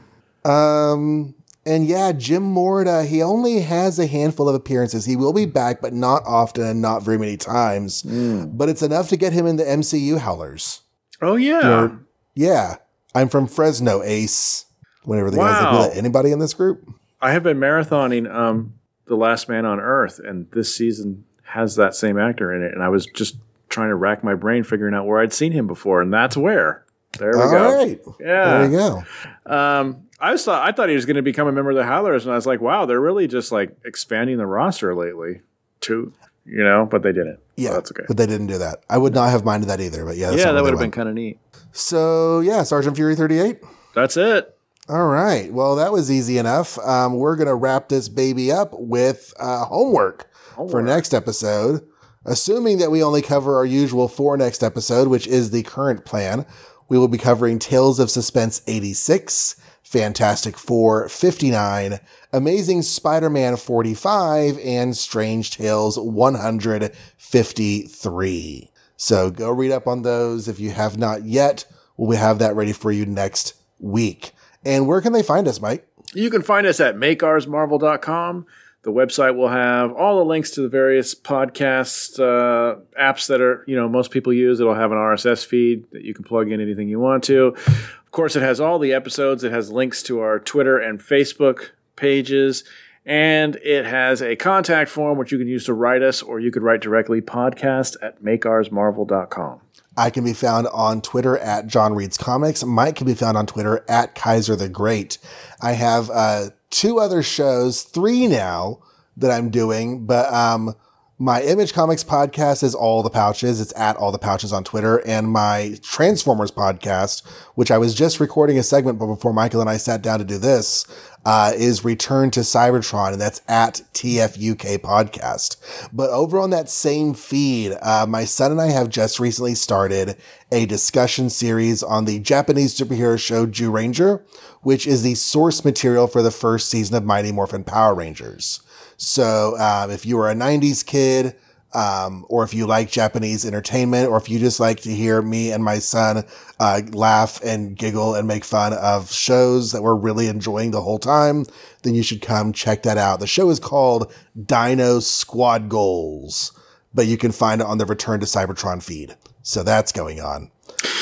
S2: Um, and yeah, Jim Morita, he only has a handful of appearances. He will be back, but not often and not very many times. But it's enough to get him in the MCU howlers.
S1: Oh yeah,
S2: Or- Yeah. I'm from Fresno, Ace. Whenever the guy's like,
S1: Wow.
S2: Anybody in this group?
S1: I have been marathoning um, the Last Man on Earth, and this season has that same actor in it. And I was just trying to rack my brain figuring out where I'd seen him before, and that's where. There we
S2: All
S1: go.
S2: right.
S1: Yeah.
S2: There you go.
S1: Um, I thought I thought he was going to become a member of the Howlers, and I was like, wow, they're really just like expanding the roster lately, too. You know, but they didn't. So
S2: Yeah,
S1: that's okay.
S2: But they didn't do that. I would not have minded that either. But yeah, that's
S1: yeah, that would have been kind of neat.
S2: So yeah, Sergeant Fury 38.
S1: That's it.
S2: All right. Well, that was easy enough. Um, we're gonna wrap this baby up with uh, homework, for next episode. Assuming that we only cover our usual four next episode, which is the current plan, we will be covering Tales of Suspense 86, Fantastic Four 59, Amazing Spider Man 45, and Strange Tales 153. So go read up on those if you have not yet. We'll have that ready for you next week. And where can they find us, Mike?
S1: You can find us at makeoursmarvel.com. The website will have all the links to the various podcast uh, apps that are, you know, most people use. It'll have an RSS feed that you can plug in anything you want to. Of course, it has all the episodes. It has links to our Twitter and Facebook pages. And it has a contact form which you can use to write us, or you could write directly podcast at makeoursmarvel.com.
S2: I can be found on Twitter at John Reads Comics. Mike can be found on Twitter at Kaiser the Great. I have uh, two other shows, three now that I'm doing, but um, my Image Comics podcast is All the Pouches. It's at All the Pouches on Twitter, and my Transformers podcast, which I was just recording a segment, but before Michael and I sat down to do this, uh, is Return to Cybertron, and that's at TFUK Podcast. But over on that same feed, uh, my son and I have just recently started a discussion series on the Japanese superhero show Zyuranger, which is the source material for the first season of Mighty Morphin Power Rangers. So um, if you were a 90s kid, um, or if you like Japanese entertainment, or if you just like to hear me and my son uh, laugh and giggle and make fun of shows that we're really enjoying the whole time, then you should come check that out. The show is called Dino Squad Goals, but you can find it on the Return to Cybertron feed. So that's going on.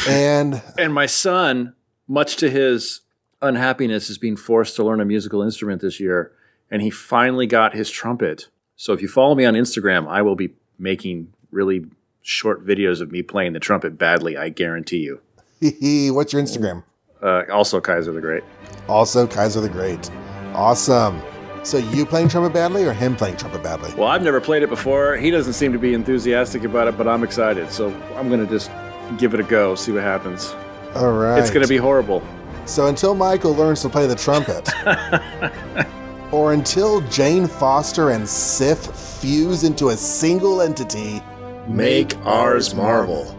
S2: And
S1: And my son, much to his unhappiness, is being forced to learn a musical instrument this year. And he finally got his trumpet. So if you follow me on Instagram, I will be making really short videos of me playing the trumpet badly. I guarantee you.
S2: what's your Instagram?
S1: Uh, also, Kaiser the Great.
S2: Also, Kaiser the Great. Awesome. So you playing trumpet badly or him playing trumpet badly?
S1: Well, I've never played it before. He doesn't seem to be enthusiastic about it, but I'm excited. So I'm going to just give it a go, see what happens.
S2: All right.
S1: It's going to be horrible.
S2: So until Michael learns to play the trumpet, or until Jane Foster and Sif fuse into a single entity,
S3: Make ours marvel.